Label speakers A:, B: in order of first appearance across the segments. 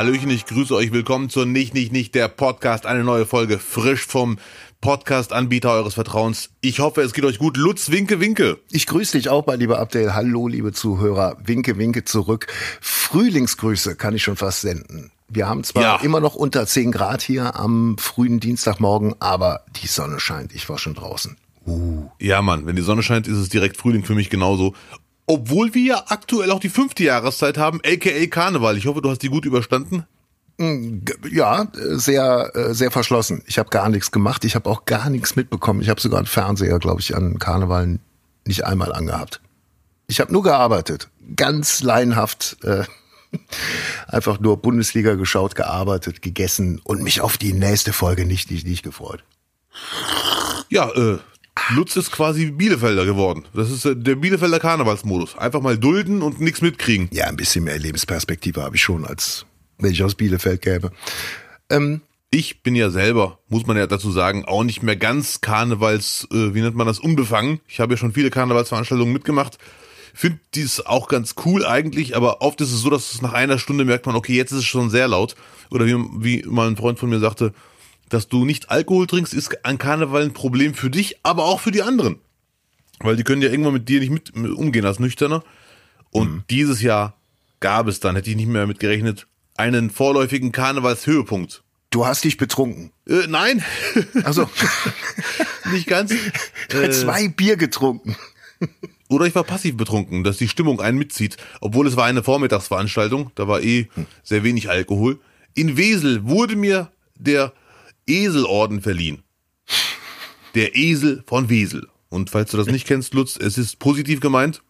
A: Hallöchen, ich grüße euch. Willkommen zur Nicht, Nicht, Nicht, der Podcast. Eine neue Folge, frisch vom Podcast-Anbieter eures Vertrauens. Ich hoffe, es geht euch gut. Lutz, winke, winke.
B: Ich grüße dich auch, mein lieber Abdel. Hallo, liebe Zuhörer. Winke, winke zurück. Frühlingsgrüße kann ich schon fast senden. Wir haben zwar ja. immer noch unter 10 Grad hier am frühen Dienstagmorgen, aber die Sonne scheint. Ich war schon draußen.
A: Uh. Ja, Mann, wenn die Sonne scheint, ist es direkt Frühling für mich genauso. Obwohl wir ja aktuell auch die fünfte Jahreszeit haben, aka Karneval. Ich hoffe, du hast die gut überstanden.
B: Mm, ja, sehr, äh, sehr verschlossen. Ich habe gar nichts gemacht. Ich habe auch gar nichts mitbekommen. Ich habe sogar einen Fernseher, glaube ich, an Karneval nicht einmal angehabt. Ich habe nur gearbeitet. Ganz laienhaft. Äh, einfach nur Bundesliga geschaut, gearbeitet, gegessen und mich auf die nächste Folge nicht, nicht, nicht gefreut.
A: Ja, äh, Lutz ist quasi Bielefelder geworden. Das ist äh, der Bielefelder Karnevalsmodus. Einfach mal dulden und nichts mitkriegen.
B: Ja, ein bisschen mehr Lebensperspektive habe ich schon, als wenn ich aus Bielefeld gäbe. Ähm,
A: ich bin ja selber, muss man ja dazu sagen, auch nicht mehr ganz Karnevals, äh, wie nennt man das, unbefangen. Ich habe ja schon viele Karnevalsveranstaltungen mitgemacht. Finde dies auch ganz cool eigentlich, aber oft ist es so, dass es nach einer Stunde merkt man, okay, jetzt ist es schon sehr laut. Oder wie, wie mal ein Freund von mir sagte, dass du nicht Alkohol trinkst, ist an Karneval ein Problem für dich, aber auch für die anderen. Weil die können ja irgendwann mit dir nicht mit, mit umgehen als Nüchterner. Und mhm. dieses Jahr gab es dann, hätte ich nicht mehr mit gerechnet, einen vorläufigen Karnevalshöhepunkt.
B: Du hast dich betrunken.
A: Äh, nein.
B: Also
A: nicht ganz.
B: Äh, zwei Bier getrunken.
A: Oder ich war passiv betrunken, dass die Stimmung einen mitzieht, obwohl es war eine Vormittagsveranstaltung, da war eh sehr wenig Alkohol. In Wesel wurde mir der Eselorden verliehen. Der Esel von Wesel. Und falls du das nicht kennst, Lutz, es ist positiv gemeint.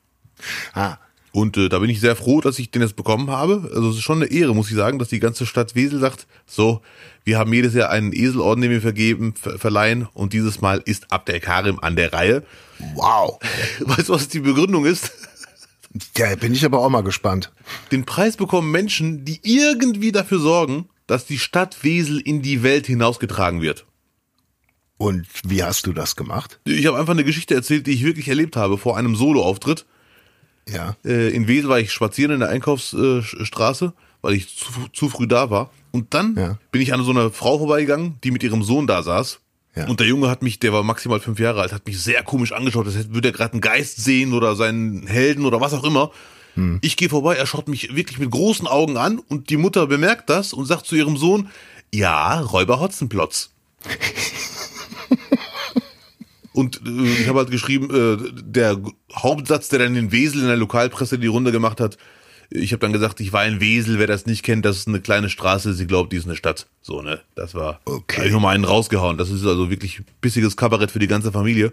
A: Ah. Und äh, da bin ich sehr froh, dass ich den jetzt bekommen habe. Also es ist schon eine Ehre, muss ich sagen, dass die ganze Stadt Wesel sagt, so, wir haben jedes Jahr einen Eselorden, den wir vergeben, ver verleihen und dieses Mal ist Abdel Karim an der Reihe.
B: Wow.
A: Weißt du, was die Begründung ist?
B: Ja, bin ich aber auch mal gespannt.
A: Den Preis bekommen Menschen, die irgendwie dafür sorgen, dass die Stadt Wesel in die Welt hinausgetragen wird.
B: Und wie hast du das gemacht?
A: Ich habe einfach eine Geschichte erzählt, die ich wirklich erlebt habe vor einem Soloauftritt.
B: Ja.
A: Äh, in Wesel war ich spazieren in der Einkaufsstraße, weil ich zu, zu früh da war. Und dann ja. bin ich an so einer Frau vorbeigegangen, die mit ihrem Sohn da saß. Ja. Und der Junge hat mich, der war maximal fünf Jahre alt, hat mich sehr komisch angeschaut, als würde er gerade einen Geist sehen oder seinen Helden oder was auch immer. Hm. Ich gehe vorbei, er schaut mich wirklich mit großen Augen an und die Mutter bemerkt das und sagt zu ihrem Sohn, ja, Räuber Hotzenplotz. und äh, ich habe halt geschrieben, äh, der Hauptsatz, der dann in Wesel in der Lokalpresse die Runde gemacht hat, ich habe dann gesagt, ich war in Wesel, wer das nicht kennt, das ist eine kleine Straße, sie glaubt, die ist eine Stadt. So, ne? Das war, okay. habe ich nochmal einen rausgehauen. Das ist also wirklich bissiges Kabarett für die ganze Familie.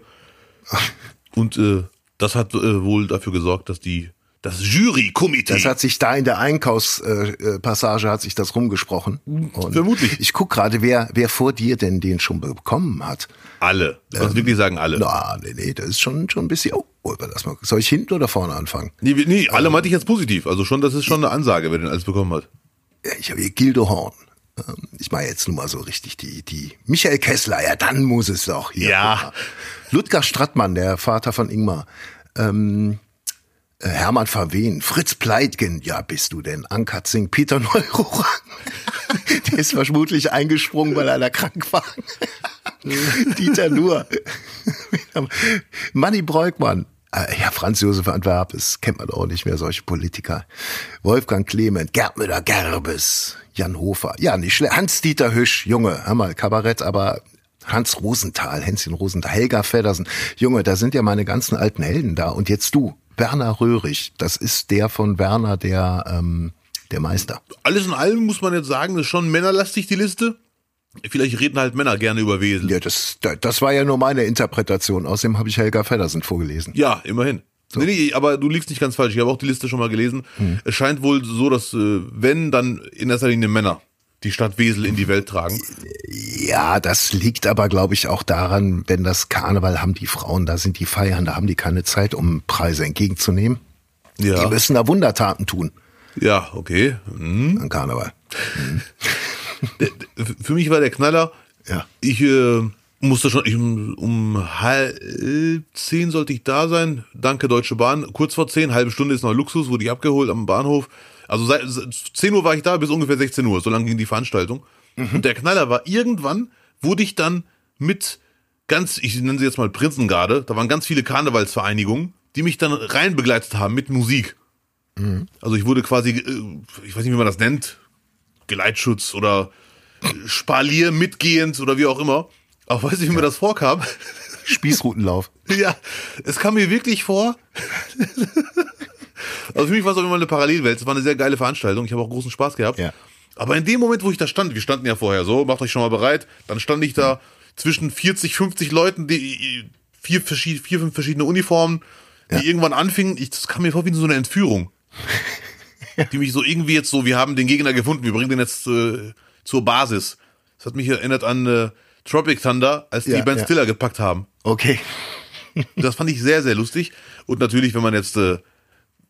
A: Und äh, das hat äh, wohl dafür gesorgt, dass die das Jurykomitee.
B: Das hat sich da in der Einkaufspassage äh, hat sich das rumgesprochen.
A: Und Vermutlich.
B: Ich guck gerade, wer wer vor dir denn den schon bekommen hat.
A: Alle. Du ähm, wirklich sagen alle.
B: Na, nee, nee, das ist schon schon ein bisschen. Oh, oh das mal. Soll ich hinten oder vorne anfangen?
A: Nee, nee alle ähm, meinte ich jetzt positiv. Also schon, das ist schon eine Ansage, wer den alles bekommen hat.
B: Ich habe hier Gildo Horn. Ähm, ich mache jetzt nur mal so richtig die, die Michael Kessler, ja, dann muss es doch hier.
A: Ja.
B: Ludger Strattmann, der Vater von Ingmar. Ähm, äh, Hermann Verwehen, Fritz Pleitgen, ja bist du denn, Ankatzing, Peter Neururer, der ist vermutlich eingesprungen, weil er da krank war. Dieter Nuhr, Manny Breukmann, äh, ja, Franz Josef Antwerp, das kennt man auch nicht mehr, solche Politiker. Wolfgang Clement, Gerd Müller-Gerbes, Jan Hofer, ja, nicht schlecht. Hans-Dieter Hüsch, Junge, hör mal, Kabarett, aber Hans Rosenthal, Hänschen Rosenthal, Helga Feddersen. Junge, da sind ja meine ganzen alten Helden da. Und jetzt du, Werner Röhrig. Das ist der von Werner, der, ähm, der Meister.
A: Alles in allem muss man jetzt sagen, das ist schon männerlastig, die Liste. Vielleicht reden halt Männer gerne über Wesel.
B: Ja, das, das war ja nur meine Interpretation. Außerdem habe ich Helga Feddersen vorgelesen.
A: Ja, immerhin. So. Nee, nee, aber du liegst nicht ganz falsch. Ich habe auch die Liste schon mal gelesen. Hm. Es scheint wohl so, dass äh, wenn, dann in erster Linie Männer die Stadt Wesel in die Welt tragen.
B: Ja, das liegt aber, glaube ich, auch daran, wenn das Karneval haben die Frauen, da sind die feiern, da haben die keine Zeit, um Preise entgegenzunehmen. Ja. Die müssen da Wundertaten tun.
A: Ja, okay.
B: Mhm. An Karneval. Mhm.
A: Für mich war der Knaller.
B: Ja.
A: Ich äh, musste schon, ich, um halb zehn sollte ich da sein. Danke Deutsche Bahn. Kurz vor zehn, halbe Stunde ist noch Luxus, wurde ich abgeholt am Bahnhof. Also seit 10 Uhr war ich da bis ungefähr 16 Uhr, so lange ging die Veranstaltung. Und der Knaller war, irgendwann wurde ich dann mit ganz, ich nenne sie jetzt mal Prinzengarde, da waren ganz viele Karnevalsvereinigungen, die mich dann rein begleitet haben mit Musik. Also ich wurde quasi, äh, ich weiß nicht, wie man das nennt, Geleitschutz oder äh, Spalier mitgehend oder wie auch immer. Aber weiß nicht, wie mir das vorkam.
B: Spießrutenlauf.
A: Ja, es kam mir wirklich vor. Also für mich war es auch immer eine Parallelwelt. Es war eine sehr geile Veranstaltung. Ich habe auch großen Spaß gehabt.
B: Ja.
A: Aber in dem Moment, wo ich da stand, wir standen ja vorher so, macht euch schon mal bereit, dann stand ich da zwischen 40, 50 Leuten, die vier, verschied- vier fünf verschiedene Uniformen, die irgendwann anfingen. Ich, das kam mir vor wie so eine Entführung. Die mich so irgendwie jetzt so, wir haben den Gegner gefunden, wir bringen den jetzt äh, zur Basis. Das hat mich erinnert an äh, Tropic Thunder, als die
B: Ja,
A: Ben
B: ja.
A: Stiller gepackt haben.
B: Okay.
A: Das fand ich sehr, sehr lustig. Und natürlich, wenn man jetzt äh,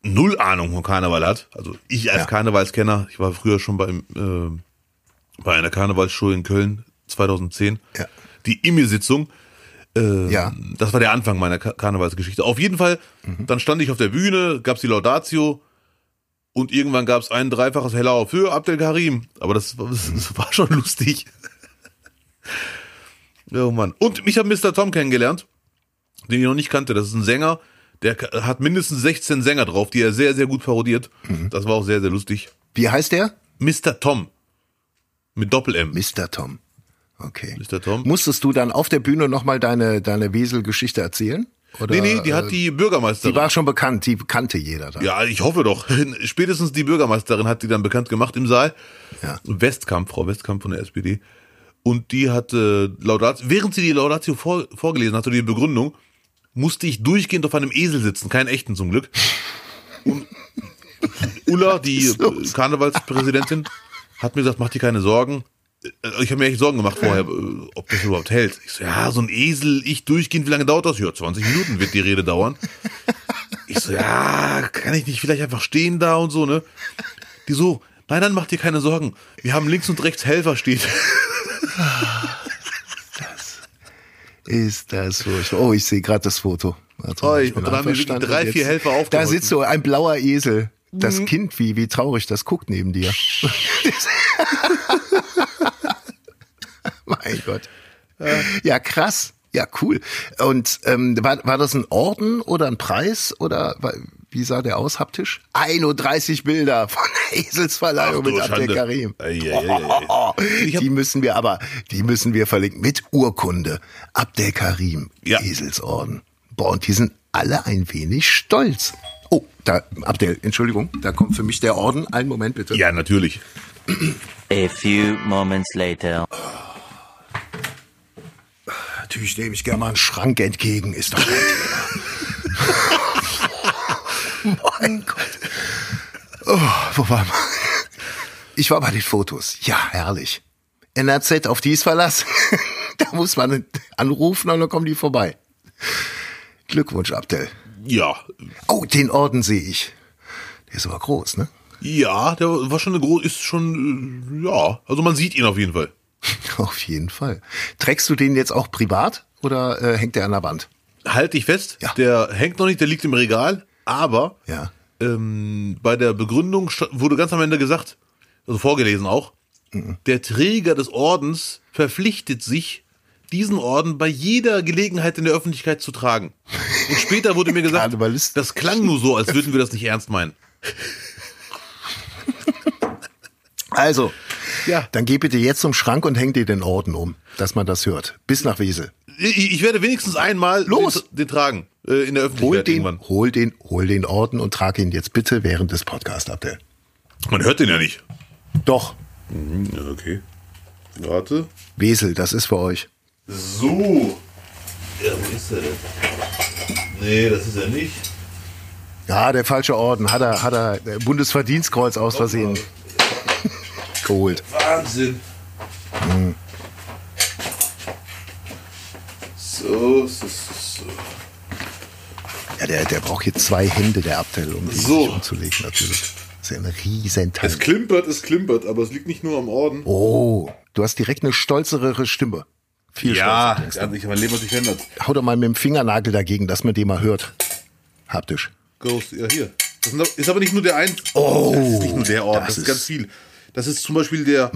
A: null Ahnung von Karneval hat, also ich als
B: Ja.
A: Karnevalskenner, ich war früher schon beim, äh, bei einer Karnevalsshow in Köln 2010,
B: Ja.
A: die Immi-Sitzung. Äh,
B: Ja.
A: Das war der Anfang meiner Ka Karnevalsgeschichte. Auf jeden Fall,
B: Mhm.
A: dann stand ich auf der Bühne, gab's die Laudatio und irgendwann gab's ein dreifaches Hellau für Abdel Karim. Aber das, war- das, das war schon lustig. oh Mann. Und ich habe Mr. Tom kennengelernt den ich noch nicht kannte. Das ist ein Sänger, der hat mindestens 16 Sänger drauf, die er sehr, sehr gut parodiert.
B: Mhm.
A: Das war auch sehr, sehr lustig.
B: Wie heißt der?
A: Mr. Tom. Mit Doppel-M.
B: Mr. Tom. Okay.
A: Mr. Tom.
B: Musstest du dann auf der Bühne nochmal deine, deine Wesel-Geschichte erzählen? Oder,
A: Nee, nee, die hat
B: äh,
A: die Bürgermeisterin.
B: Die war schon bekannt, die kannte jeder da.
A: ja, ich hoffe doch. Spätestens die Bürgermeisterin hat die dann bekannt gemacht im Saal.
B: Ja.
A: Westkamp, Frau Westkamp von der SPD. Und die hat äh, Laudatio, während sie die Laudatio vor, vorgelesen hatte, die Begründung, musste ich durchgehend auf einem Esel sitzen, keinen echten zum Glück. Und Ulla, die Karnevalspräsidentin, hat mir gesagt, mach dir keine Sorgen. Äh, Ich habe mir echt Sorgen gemacht vorher, äh, ob das überhaupt hält. Ich so, ja, so ein Esel, ich durchgehend, wie lange dauert das? Ja, 20 Minuten wird die Rede dauern. Ich so, ja, kann ich nicht vielleicht einfach stehen da und so, ne? Die so, nein, dann mach dir keine Sorgen. Wir haben links und rechts Helfer steht.
B: Ist das furchtbar. Oh, ich sehe gerade das Foto. Mal,
A: Oh,
B: ich
A: und
B: bin
A: dann haben wir wirklich drei, vier Helfer
B: Da
A: aufgeholfen.
B: sitzt so ein blauer Esel.
A: Mhm.
B: Das Kind, wie, wie traurig, das guckt neben dir. mein Gott. Ja, krass. Ja, cool. Und ähm, war, war das ein Orden oder ein Preis oder wie sah der aus haptisch? 31 Bilder von der Eselsverleihung mit Abdel. Karim.
A: Ei, ei, ei.
B: Oh, die müssen wir aber, die müssen wir verlinken mit Urkunde. Abdel Karim,
A: Ja.
B: Eselsorden. Boah, und die sind alle ein wenig stolz. Oh, da, Abdel, Entschuldigung, da kommt für mich der Orden. Einen Moment bitte.
A: Ja, natürlich.
C: A few moments later.
B: Natürlich nehme ich gerne mal einen Schrank entgegen, ist doch kein Thema. mein Gott. Oh, wo war man? Ich war bei den Fotos. Ja, herrlich. NRZ, auf die ist Verlass. da muss man anrufen und dann kommen die vorbei. Glückwunsch, Abdel.
A: Ja.
B: Oh, den Orden sehe ich. Der ist aber groß, ne?
A: Ja, der war schon eine große, ist schon, äh, ja. Also man sieht ihn auf jeden Fall.
B: Auf jeden Fall. Trägst du den jetzt auch privat oder äh, hängt der an der Wand?
A: Halt dich fest,
B: Ja.
A: der hängt noch nicht, der liegt im Regal, aber
B: Ja.
A: ähm, bei der Begründung wurde ganz am Ende gesagt, also vorgelesen auch, der Träger des Ordens verpflichtet sich, diesen Orden bei jeder Gelegenheit in der Öffentlichkeit zu tragen. Und später wurde mir gesagt, das klang nur so, als würden wir das nicht ernst meinen.
B: Also,
A: Ja.
B: dann geh bitte jetzt zum Schrank und häng dir den Orden um, dass man das hört. Bis nach Wesel.
A: Ich, ich werde wenigstens einmal
B: Los!
A: Den, den tragen äh, in der
B: Hol
A: Öffentlichkeit
B: den,
A: irgendwann.
B: hol den, hol den Orden und trag ihn jetzt bitte während des Podcasts ab.
A: Man hört den ja nicht.
B: Doch,
A: Ja, okay. Warte.
B: Wesel, das ist für euch.
A: So. Ja, wo ist er denn? Nee, das ist er nicht.
B: Ja, der falsche Orden. Hat er, hat er äh, Bundesverdienstkreuz aus Versehen geholt.
A: Wahnsinn. So, so, so, so.
B: Ja, der, der braucht jetzt zwei Hände, der Abteil, um ihn
A: So.
B: umzulegen, natürlich. Das ist ja ein riesen Teil.
A: Es klimpert, es klimpert, aber es liegt nicht nur am Orden.
B: Oh, du hast direkt eine stolzere Stimme. Viel
A: ja,
B: stolzer.
A: ich, mein Leben hat sich verändert.
B: Hau doch mal mit dem Fingernagel dagegen, dass man den mal hört. Haptisch.
A: Ghost, ja hier. Das ist aber nicht nur der ein.
B: Oh,
A: das ist nicht nur der Ort, das,
B: das
A: ist ganz viel. Das ist zum Beispiel der.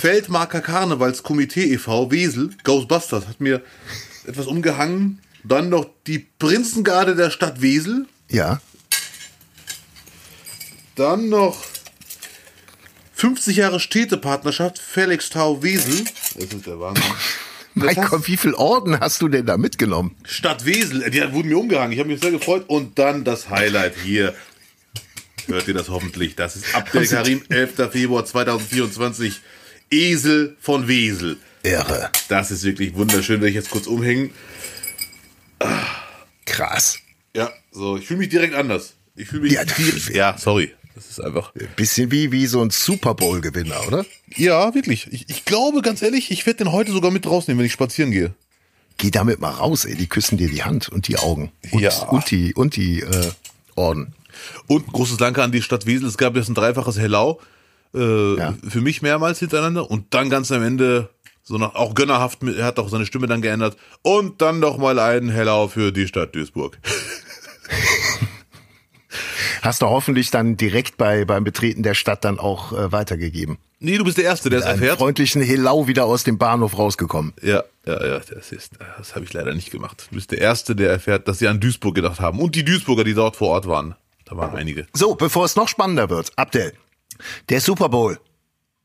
A: Feldmarker Karnevalskomitee e.V. Wesel, Ghostbusters, hat mir etwas umgehangen. Dann noch die Prinzengarde der Stadt Wesel.
B: Ja.
A: Dann noch 50 Jahre Städtepartnerschaft Felixtau Wesel. Das ist der Wahnsinn.
B: Mein
A: Das
B: Gott, wie viel Orden hast du denn da mitgenommen?
A: Stadt Wesel, die wurden mir umgehangen. Ich habe mich sehr gefreut. Und dann das Highlight hier. Hört ihr das hoffentlich? Das ist Abdel Karim, 11. Februar 2024. Esel von Wesel.
B: Irre.
A: Das ist wirklich wunderschön, wenn ich jetzt kurz umhängen.
B: Krass.
A: Ja, so, ich fühle mich direkt anders. Ich fühle mich
B: Ja,
A: direkt. Ja, sorry. Das ist einfach.
B: Bisschen wie, wie so ein Super Bowl-Gewinner, oder?
A: Ja, wirklich. Ich, ich glaube, ganz ehrlich, ich werde den heute sogar mit rausnehmen, wenn ich spazieren gehe.
B: Geh damit mal raus, ey. Die küssen dir die Hand und die Augen. Und,
A: Ja.
B: und die, und die äh, Orden.
A: Und großes Danke an die Stadt Wesel. Es gab jetzt ein dreifaches Hellau. Äh,
B: Ja.
A: Für mich mehrmals hintereinander. Und dann ganz am Ende, so nach, auch gönnerhaft, er hat auch seine Stimme dann geändert. Und dann noch mal ein Hellau für die Stadt Duisburg.
B: Hast du hoffentlich dann direkt bei, beim Betreten der Stadt dann auch äh, weitergegeben.
A: Nee, du bist der Erste, der es erfährt.
B: freundlichen Helau wieder aus dem Bahnhof rausgekommen.
A: Ja, ja, ja, das ist, das habe ich leider nicht gemacht. Du bist der Erste, der erfährt, dass sie an Duisburg gedacht haben. Und die Duisburger, die dort vor Ort waren. Da waren einige.
B: So, bevor es noch spannender wird, Abdel, der Super Bowl.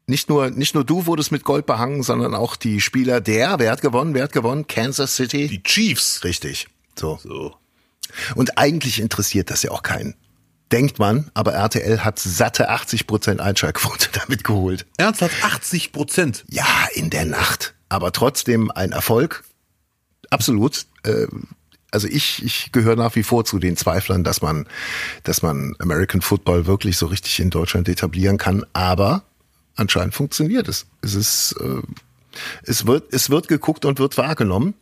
B: Nicht nur, nicht nur du wurdest mit Gold behangen, sondern auch die Spieler der, wer hat gewonnen, wer hat gewonnen? Kansas City?
A: Die Chiefs.
B: Richtig. So.
A: So.
B: Und eigentlich interessiert das ja auch keinen. Denkt man, aber RTL hat satte 80% Einschaltquote damit geholt.
A: Ernsthaft 80 Prozent.
B: Ja, in der Nacht. Aber trotzdem ein Erfolg. Absolut. Äh, Also ich, ich gehöre nach wie vor zu den Zweiflern, dass man, dass man American Football wirklich so richtig in Deutschland etablieren kann. Aber anscheinend funktioniert es. Es ist, äh, es wird, es wird geguckt und wird wahrgenommen.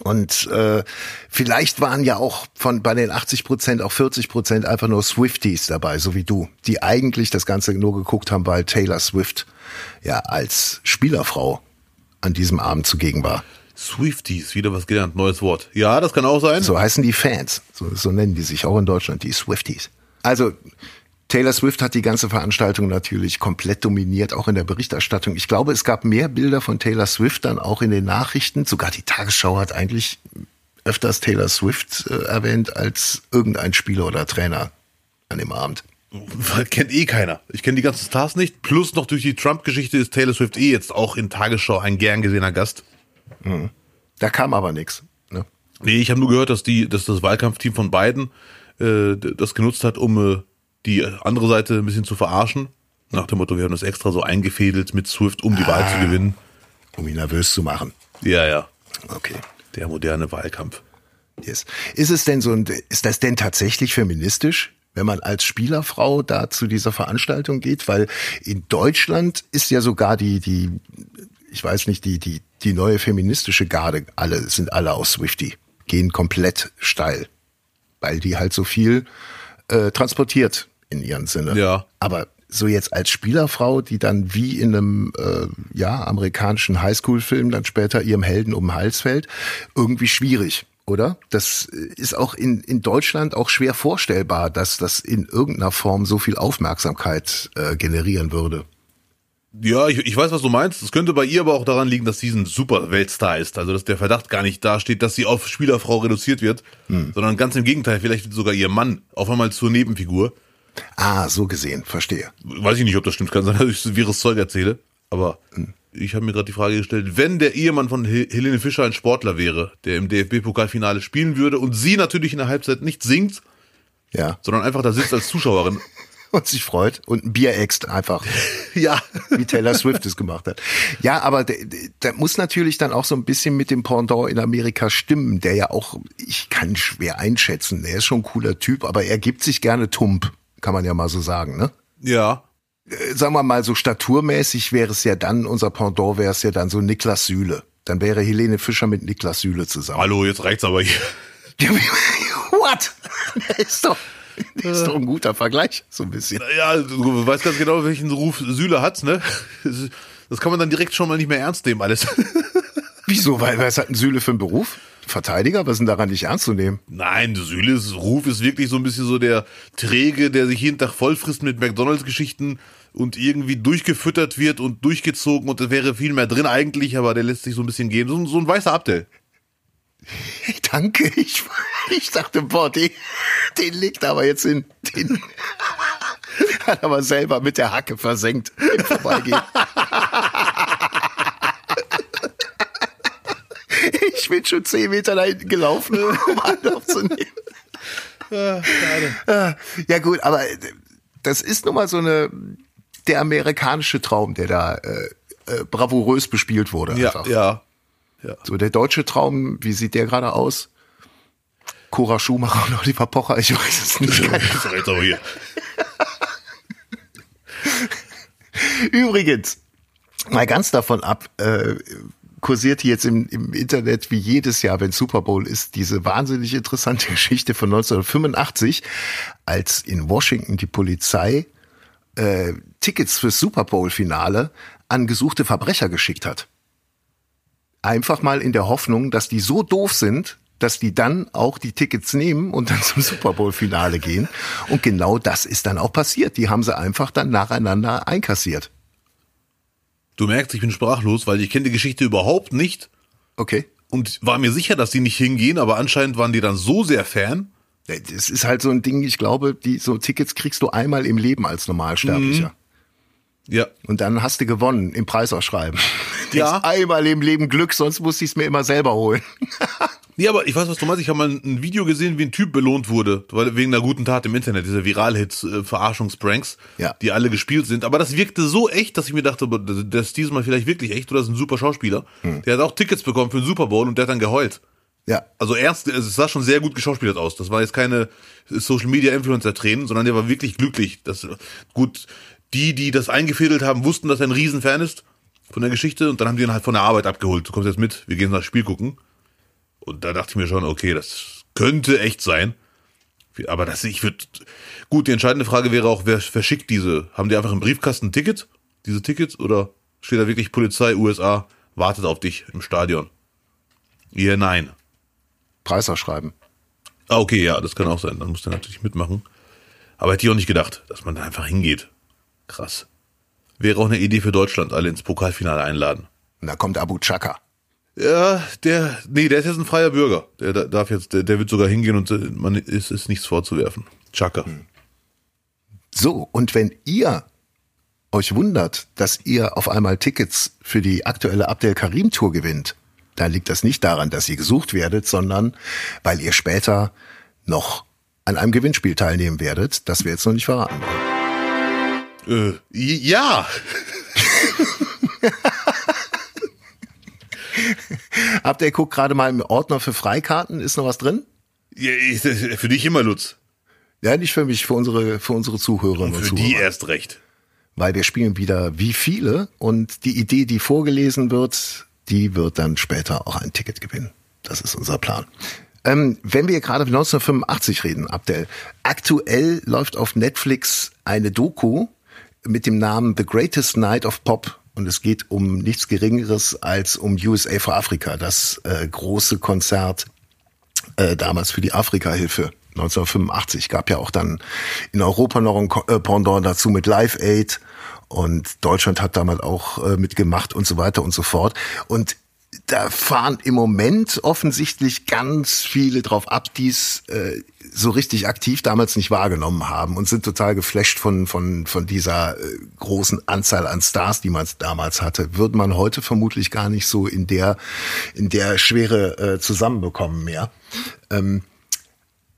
B: Und äh, vielleicht waren ja auch von bei den 80 Prozent auch 40 Prozent einfach nur Swifties dabei, so wie du, die eigentlich das Ganze nur geguckt haben, weil Taylor Swift ja als Spielerfrau an diesem Abend zugegen war.
A: Swifties, wieder was gelernt, neues Wort. Ja, das kann auch sein.
B: So heißen die Fans, so, so nennen die sich auch in Deutschland, die Swifties. Also Taylor Swift hat die ganze Veranstaltung natürlich komplett dominiert, auch in der Berichterstattung. Ich glaube, es gab mehr Bilder von Taylor Swift dann auch in den Nachrichten. Sogar die Tagesschau hat eigentlich öfters Taylor Swift äh, erwähnt als irgendein Spieler oder Trainer an dem Abend.
A: Kennt eh keiner. Ich kenne die ganzen Stars nicht. Plus noch durch die Trump-Geschichte ist Taylor Swift eh jetzt auch in Tagesschau ein gern gesehener Gast.
B: Da kam aber nichts. Ne?
A: Nee, ich habe nur gehört, dass die, dass das Wahlkampfteam von Biden äh, das genutzt hat, um äh, die andere Seite ein bisschen zu verarschen. Nach dem Motto, wir haben das extra so eingefädelt mit Swift, um die Wahl zu gewinnen.
B: Um ihn nervös zu machen.
A: Ja, ja.
B: Okay.
A: Der moderne Wahlkampf.
B: Yes. Ist es denn so ein, ist das denn tatsächlich feministisch, wenn man als Spielerfrau da zu dieser Veranstaltung geht? Weil in Deutschland ist ja sogar die, die, ich weiß nicht, die, die, die neue feministische Garde, alle, sind alle aus Swifty, gehen komplett steil. Weil die halt so viel äh, transportiert in ihren Sinne.
A: Ja.
B: Aber so jetzt als Spielerfrau, die dann wie in einem äh, ja amerikanischen Highschool-Film dann später ihrem Helden um den Hals fällt, irgendwie schwierig, oder? Das ist auch in, in Deutschland auch schwer vorstellbar, dass das in irgendeiner Form so viel Aufmerksamkeit äh, generieren würde.
A: Ja, ich, ich weiß, was du meinst. Es könnte bei ihr aber auch daran liegen, dass sie ein super Weltstar ist. Also, dass der Verdacht gar nicht dasteht, dass sie auf Spielerfrau reduziert wird, sondern ganz im Gegenteil, vielleicht wird sogar ihr Mann auf einmal zur Nebenfigur.
B: Ah, so gesehen, verstehe.
A: Weiß ich nicht, ob das stimmt, kann sein, dass ich so wirres Zeug erzähle. Aber ich habe mir gerade die Frage gestellt, wenn der Ehemann von Hel- Helene Fischer ein Sportler wäre, der im DFB-Pokalfinale spielen würde und sie natürlich in der Halbzeit nicht singt,
B: Ja.
A: sondern einfach da sitzt als Zuschauerin.
B: Und sich freut und ein Bier äxt einfach.
A: ja.
B: wie Taylor Swift es gemacht hat. Ja, aber der, der muss natürlich dann auch so ein bisschen mit dem Pendant in Amerika stimmen, der ja auch, ich kann schwer einschätzen, er ist schon ein cooler Typ, aber er gibt sich gerne tump, kann man ja mal so sagen, ne?
A: Ja.
B: Äh, Sagen wir mal, so staturmäßig wäre es ja dann, unser Pendant wäre es ja dann so Niklas Süle. Dann wäre Helene Fischer mit Niklas Süle zusammen.
A: Hallo, jetzt reicht's aber hier.
B: What? Der ist doch, der ist doch ein guter Vergleich, so ein bisschen.
A: Ja, du weißt ganz genau, welchen Ruf Süle hat, ne? Das kann man dann direkt schon mal nicht mehr ernst nehmen, alles.
B: Wieso? Weil was hat ein Süle für einen Beruf? Verteidiger? Was ist denn daran nicht ernst zu nehmen?
A: Nein, Süles Ruf ist wirklich so ein bisschen so der Träge, der sich jeden Tag vollfrisst mit McDonalds-Geschichten und irgendwie durchgefüttert wird und durchgezogen und da wäre viel mehr drin eigentlich, aber der lässt sich so ein bisschen gehen. So, so ein weißer Abdel.
B: Danke, ich, ich dachte, boah, den, den legt aber jetzt in den. Hat aber selber mit der Hacke versenkt im Vorbeigehen. Ich bin schon zehn Meter da hinten gelaufen, um Anlauf zu nehmen. Ja, ja gut, aber das ist nun mal so eine der amerikanische Traum, der da äh, äh, bravourös bespielt wurde.
A: Ja,
B: Einfach.
A: ja. Ja.
B: So der deutsche Traum, wie sieht der gerade aus? Cora Schumacher und Oliver Pocher, ich weiß es nicht.
A: Hier.
B: Übrigens, mal ganz davon ab, äh, kursiert hier jetzt im, im Internet wie jedes Jahr, wenn Super Bowl ist, diese wahnsinnig interessante Geschichte von 1985, als in Washington die Polizei äh, Tickets fürs Super Bowl-Finale an gesuchte Verbrecher geschickt hat. Einfach mal in der Hoffnung, dass die so doof sind, dass die dann auch die Tickets nehmen und dann zum Super Bowl-Finale gehen. Und genau das ist dann auch passiert. Die haben sie einfach dann nacheinander einkassiert.
A: Du merkst, ich bin sprachlos, weil ich kenne die Geschichte überhaupt nicht
B: Okay.
A: und war mir sicher, dass die nicht hingehen, aber anscheinend waren die dann so sehr Fan.
B: Es ist halt so ein Ding, ich glaube, die so Tickets kriegst du einmal im Leben als Normalsterblicher.
A: Ja.
B: Und dann hast du gewonnen im Preisausschreiben.
A: Ja.
B: Einmal im Leben Glück, sonst muss ich es mir immer selber holen.
A: Nee, aber ich weiß, was du meinst. Ich habe mal ein Video gesehen, wie ein Typ belohnt wurde, weil wegen einer guten Tat im Internet, diese Viral-Hits, äh, Verarschungspranks,
B: Ja.
A: die alle gespielt sind. Aber das wirkte so echt, dass ich mir dachte, das ist diesmal vielleicht wirklich echt oder das ist ein super Schauspieler. Der hat auch Tickets bekommen für den Super Bowl und der hat dann geheult.
B: Ja.
A: Also erst, es sah schon sehr gut geschauspielert aus. Das war jetzt keine Social Media Influencer Tränen, sondern der war wirklich glücklich. Das, gut, die, die das eingefädelt haben, wussten, dass er ein Riesenfan ist von der Geschichte und dann haben die ihn halt von der Arbeit abgeholt. Du kommst jetzt mit, wir gehen das Spiel gucken. Und da dachte ich mir schon, okay, das könnte echt sein. Aber das, ich würde, gut, die entscheidende Frage wäre auch, wer verschickt diese? Haben die einfach im Briefkasten ein Ticket? Diese Tickets? Oder steht da wirklich Polizei, USA, wartet auf dich im Stadion? Ja, nein.
B: Preisausschreiben.
A: Ah, okay, ja, das kann auch sein. Dann muss der natürlich mitmachen. Aber hätte ich auch nicht gedacht, dass man da einfach hingeht. Krass. Wäre auch eine Idee für Deutschland, alle ins Pokalfinale einladen.
B: Und da kommt Abu Chaka.
A: Ja, der, nee, der ist jetzt ein freier Bürger. Der da- darf jetzt, der, der wird sogar hingehen und äh, man ist, ist nichts vorzuwerfen. Chaka.
B: So, und wenn ihr euch wundert, dass ihr auf einmal Tickets für die aktuelle Abdel Karim Tour gewinnt, dann liegt das nicht daran, dass ihr gesucht werdet, sondern weil ihr später noch an einem Gewinnspiel teilnehmen werdet, das wir jetzt noch nicht verraten wollen.
A: Äh, ja.
B: Abdel guckt gerade mal im Ordner für Freikarten, ist noch was drin?
A: ja für dich immer Lutz.
B: Ja, nicht für mich, für unsere, für unsere und,
A: Für
B: Zuhörer.
A: die erst recht.
B: weil wir spielen wieder wie viele und die Idee, die vorgelesen wird, die wird dann später auch ein Ticket gewinnen. Das ist unser Plan. Ähm, wenn wir gerade 1985 reden, Abdel, aktuell läuft auf Netflix eine Doku mit dem Namen The Greatest Night of Pop und es geht um nichts Geringeres als um USA for Africa, das äh, große Konzert äh, damals für die Afrika-Hilfe 1985. Gab ja auch dann in Europa noch ein äh, Pendant dazu mit Live Aid und Deutschland hat damals auch äh, mitgemacht und so weiter und so fort. Und da fahren im Moment offensichtlich ganz viele drauf ab, die es äh, so richtig aktiv damals nicht wahrgenommen haben und sind total geflasht von, von, von dieser äh, großen Anzahl an Stars, die man damals hatte. Würde man heute vermutlich gar nicht so in der, in der Schwere äh, zusammenbekommen mehr. Ähm,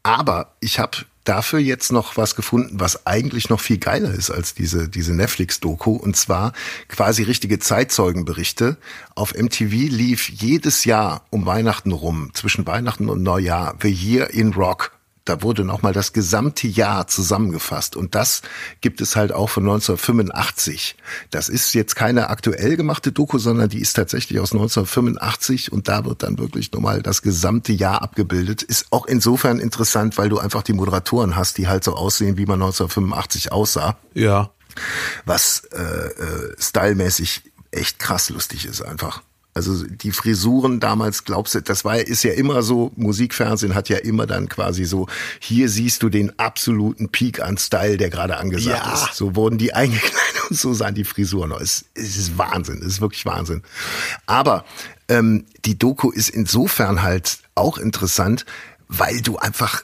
B: aber ich habe dafür jetzt noch was gefunden, was eigentlich noch viel geiler ist als diese, diese Netflix-Doku. Und zwar quasi richtige Zeitzeugenberichte. Auf MTV lief jedes Jahr um Weihnachten rum, zwischen Weihnachten und Neujahr, The Year in Rock. Da wurde nochmal das gesamte Jahr zusammengefasst. Und das gibt es halt auch von 1985. Das ist jetzt keine aktuell gemachte Doku, sondern die ist tatsächlich aus 1985 und da wird dann wirklich nochmal das gesamte Jahr abgebildet. Ist auch insofern interessant, weil du einfach die Moderatoren hast, die halt so aussehen, wie man 1985 aussah,
A: Ja.
B: was äh, äh, stylmäßig echt krass lustig ist einfach. Also die Frisuren damals, glaubst du, das war ist ja immer so, Musikfernsehen hat ja immer dann quasi so, hier siehst du den absoluten Peak an Style, der gerade angesagt
A: Ja.
B: ist. So wurden die eingekleidet und so sahen die Frisuren aus. Es, es ist Wahnsinn, es ist wirklich Wahnsinn. Aber ähm, die Doku ist insofern halt auch interessant, weil du einfach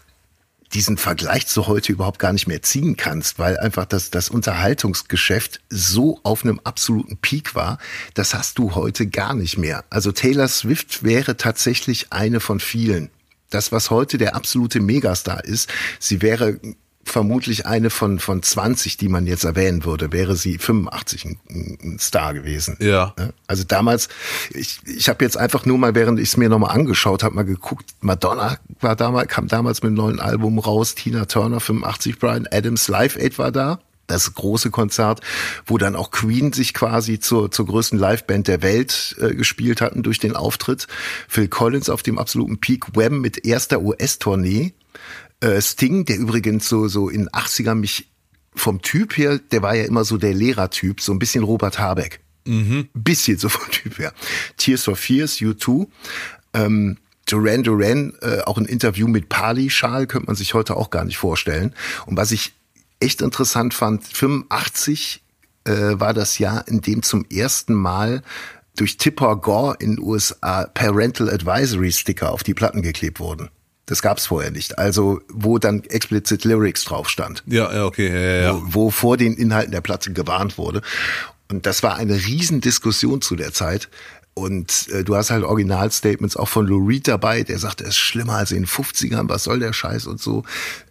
B: diesen Vergleich zu heute überhaupt gar nicht mehr ziehen kannst, weil einfach das, das Unterhaltungsgeschäft so auf einem absoluten Peak war, das hast du heute gar nicht mehr. Also Taylor Swift wäre tatsächlich eine von vielen. Das, was heute der absolute Megastar ist, sie wäre vermutlich eine von, von 20, die man jetzt erwähnen würde, wäre sie 85 ein, ein Star gewesen.
A: Ja.
B: Ja, Also damals, ich, ich habe jetzt einfach nur mal, während ich es mir nochmal angeschaut habe, mal geguckt, Madonna war damals, kam damals mit einem neuen Album raus, Tina Turner 85, Brian Adams, Live Aid war da. Das große Konzert, wo dann auch Queen sich quasi zur, zur größten Liveband der Welt äh, gespielt hatten durch den Auftritt. Phil Collins auf dem absoluten Peak, Wham mit erster US-Tournee. Äh, Sting, der übrigens so, so in 80er mich vom Typ her, der war ja immer so der Lehrertyp, so ein bisschen Robert Habeck. Mhm. Bisschen so vom Typ her. Tears for Fears, U2. Ähm, Duran Duran, äh, auch ein Interview mit Pali Schal, könnte man sich heute auch gar nicht vorstellen. Und was ich echt interessant fand, 85 äh, war das Jahr, in dem zum ersten Mal durch Tipper Gore in den USA Parental Advisory Sticker auf die Platten geklebt wurden. Das gab's vorher nicht. Also, wo dann explizit Lyrics drauf stand
A: Ja, ja, okay, ja, ja, ja.
B: wo, wo vor den Inhalten der Platte gewarnt wurde. Und das war eine Riesendiskussion zu der Zeit. Und äh, du hast halt Originalstatements auch von Lou Reed dabei, der sagt, er ist schlimmer als in den 50ern, was soll der Scheiß und so.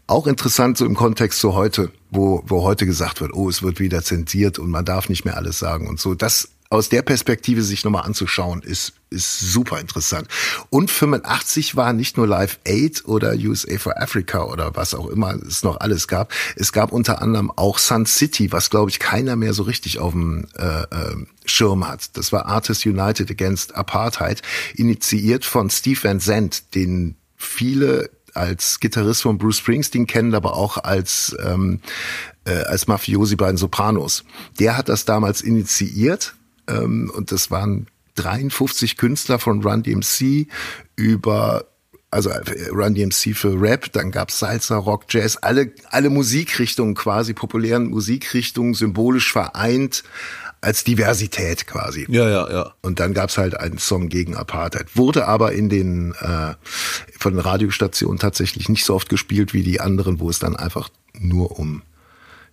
B: Auch interessant so im Kontext zu heute, wo, wo heute gesagt wird, oh, es wird wieder zensiert und man darf nicht mehr alles sagen und so. Das aus der Perspektive sich nochmal anzuschauen, ist, ist super interessant. Und 85 war nicht nur Live Aid oder USA for Africa oder was auch immer es noch alles gab. Es gab unter anderem auch Sun City, was glaube ich keiner mehr so richtig auf dem äh, äh, Schirm hat. Das war Artists United Against Apartheid, initiiert von Steve Van Zandt, den viele als Gitarrist von Bruce Springsteen kennen, aber auch als ähm, äh, als Mafiosi bei den Sopranos. Der hat das damals initiiert ähm, und das waren 53 Künstler von Run DMC über also äh, Run DMC für Rap, dann gab's Salsa, Rock, Jazz, alle alle Musikrichtungen quasi populären Musikrichtungen symbolisch vereint als Diversität quasi.
A: Ja, ja, ja.
B: Und dann gab's halt einen Song gegen Apartheid. Wurde aber in den äh, von den Radiostationen tatsächlich nicht so oft gespielt wie die anderen, wo es dann einfach nur um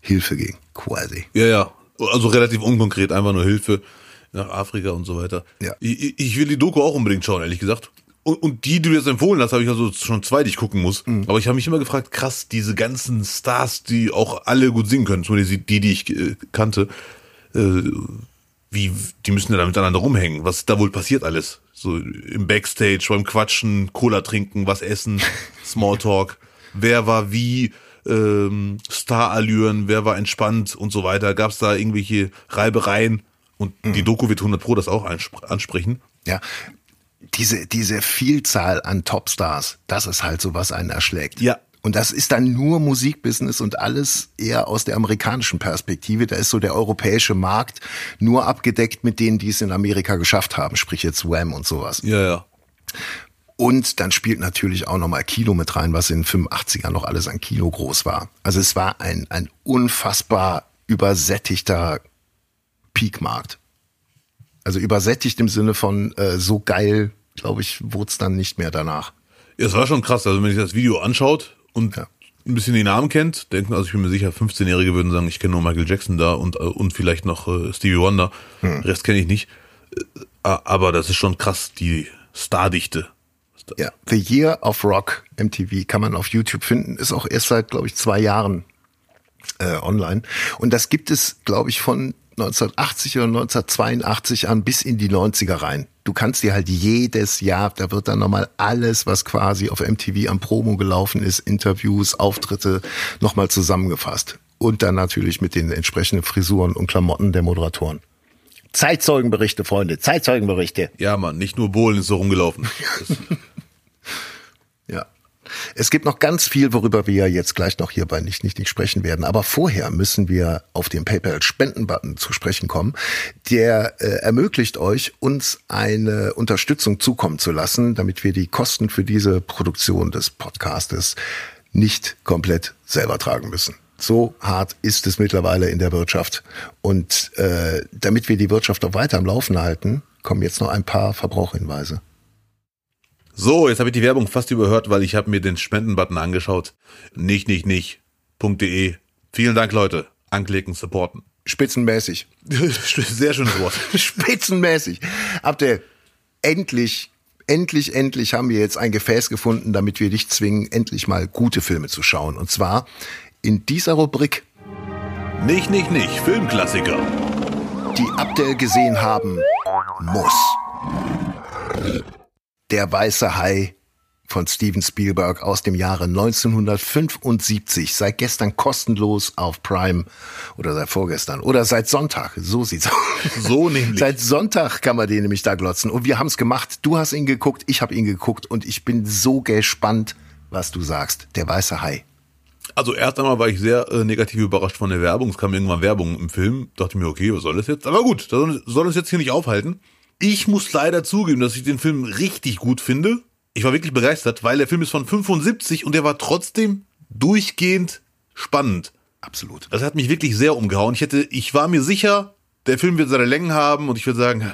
B: Hilfe ging, quasi.
A: Ja, ja. Also relativ unkonkret, einfach nur Hilfe nach Afrika und so weiter.
B: Ja.
A: Ich, ich will die Doku auch unbedingt schauen, ehrlich gesagt. Und, und die, die du jetzt empfohlen hast, habe ich also schon zwei, die ich gucken muss. Aber ich habe mich immer gefragt, krass, diese ganzen Stars, die auch alle gut singen können, zumindest die, die ich äh, kannte, äh, wie, die müssen ja da miteinander rumhängen. Was da wohl passiert alles? So im Backstage, beim Quatschen, Cola trinken, was essen, Smalltalk. Wer war wie, ähm, Starallüren, wer war entspannt und so weiter. Gab es da irgendwelche Reibereien? Und die Doku wird 100 Pro das auch anspr- ansprechen.
B: Ja. Diese, diese Vielzahl an Topstars, das ist halt so, was einen erschlägt.
A: Ja.
B: Und das ist dann nur Musikbusiness und alles eher aus der amerikanischen Perspektive. Da ist so der europäische Markt nur abgedeckt mit denen, die es in Amerika geschafft haben, sprich jetzt Wham und sowas.
A: Ja, ja.
B: Und dann spielt natürlich auch nochmal Kino mit rein, was in den 85ern noch alles an Kino groß war. Also es war ein, ein unfassbar übersättigter Peakmarkt. Also übersättigt im Sinne von äh, so geil, glaube ich, wurde es dann nicht mehr danach.
A: Ja, es war schon krass. Also wenn sich das Video anschaut und
B: Ja.
A: ein bisschen die Namen kennt, denken, also ich bin mir sicher, 15-Jährige würden sagen, ich kenne nur Michael Jackson da und, äh, und vielleicht noch äh, Stevie Wonder. Rest kenne ich nicht. Äh, Aber das ist schon krass, die Stardichte.
B: Ja, The Year of Rock MTV kann man auf YouTube finden, ist auch erst seit, glaube ich, zwei Jahren äh, online. Und das gibt es, glaube ich, von 1980 oder 1982 an bis in die 90er rein. Du kannst dir halt jedes Jahr, da wird dann nochmal alles, was quasi auf MTV am Promo gelaufen ist, Interviews, Auftritte, nochmal zusammengefasst. Und dann natürlich mit den entsprechenden Frisuren und Klamotten der Moderatoren. Zeitzeugenberichte, Freunde, Zeitzeugenberichte.
A: Ja, Mann, nicht nur Bohlen ist so rumgelaufen.
B: Es gibt noch ganz viel, worüber wir jetzt gleich noch hierbei nicht, nicht, nicht sprechen werden. Aber vorher müssen wir auf den PayPal-Spenden-Button zu sprechen kommen. Der äh, ermöglicht euch, uns eine Unterstützung zukommen zu lassen, damit wir die Kosten für diese Produktion des Podcastes nicht komplett selber tragen müssen. So hart ist es mittlerweile in der Wirtschaft. Und äh, damit wir die Wirtschaft auch weiter am Laufen halten, kommen jetzt noch ein paar Verbrauchhinweise.
A: So, jetzt habe ich die Werbung fast überhört, weil ich habe mir den Spendenbutton angeschaut. Nicht, nicht, nicht.de. Vielen Dank, Leute. Anklicken, supporten.
B: Spitzenmäßig.
A: Sehr schönes Wort.
B: Spitzenmäßig. Abdel, endlich, endlich, endlich haben wir jetzt ein Gefäß gefunden, damit wir dich zwingen, endlich mal gute Filme zu schauen. Und zwar in dieser Rubrik,
A: Nicht, nicht, nicht. Filmklassiker.
B: die Abdel gesehen haben muss. Der weiße Hai von Steven Spielberg aus dem Jahre 1975. Seit gestern kostenlos auf Prime oder seit vorgestern oder seit Sonntag. So sieht's aus.
A: So nämlich.
B: Seit Sonntag kann man den nämlich da glotzen. Und wir haben es gemacht. Du hast ihn geguckt, ich habe ihn geguckt und ich bin so gespannt, was du sagst. Der weiße Hai.
A: Also erst einmal war ich sehr äh, negativ überrascht von der Werbung. Es kam irgendwann Werbung im Film. Dachte mir, okay, was soll das jetzt? Aber gut, das soll, soll uns jetzt hier nicht aufhalten. Ich muss leider zugeben, dass ich den Film richtig gut finde. Ich war wirklich begeistert, weil der Film ist von 75 und der war trotzdem durchgehend spannend.
B: Absolut.
A: Das hat mich wirklich sehr umgehauen. Ich hätte, ich war mir sicher, der Film wird seine Längen haben und ich würde sagen,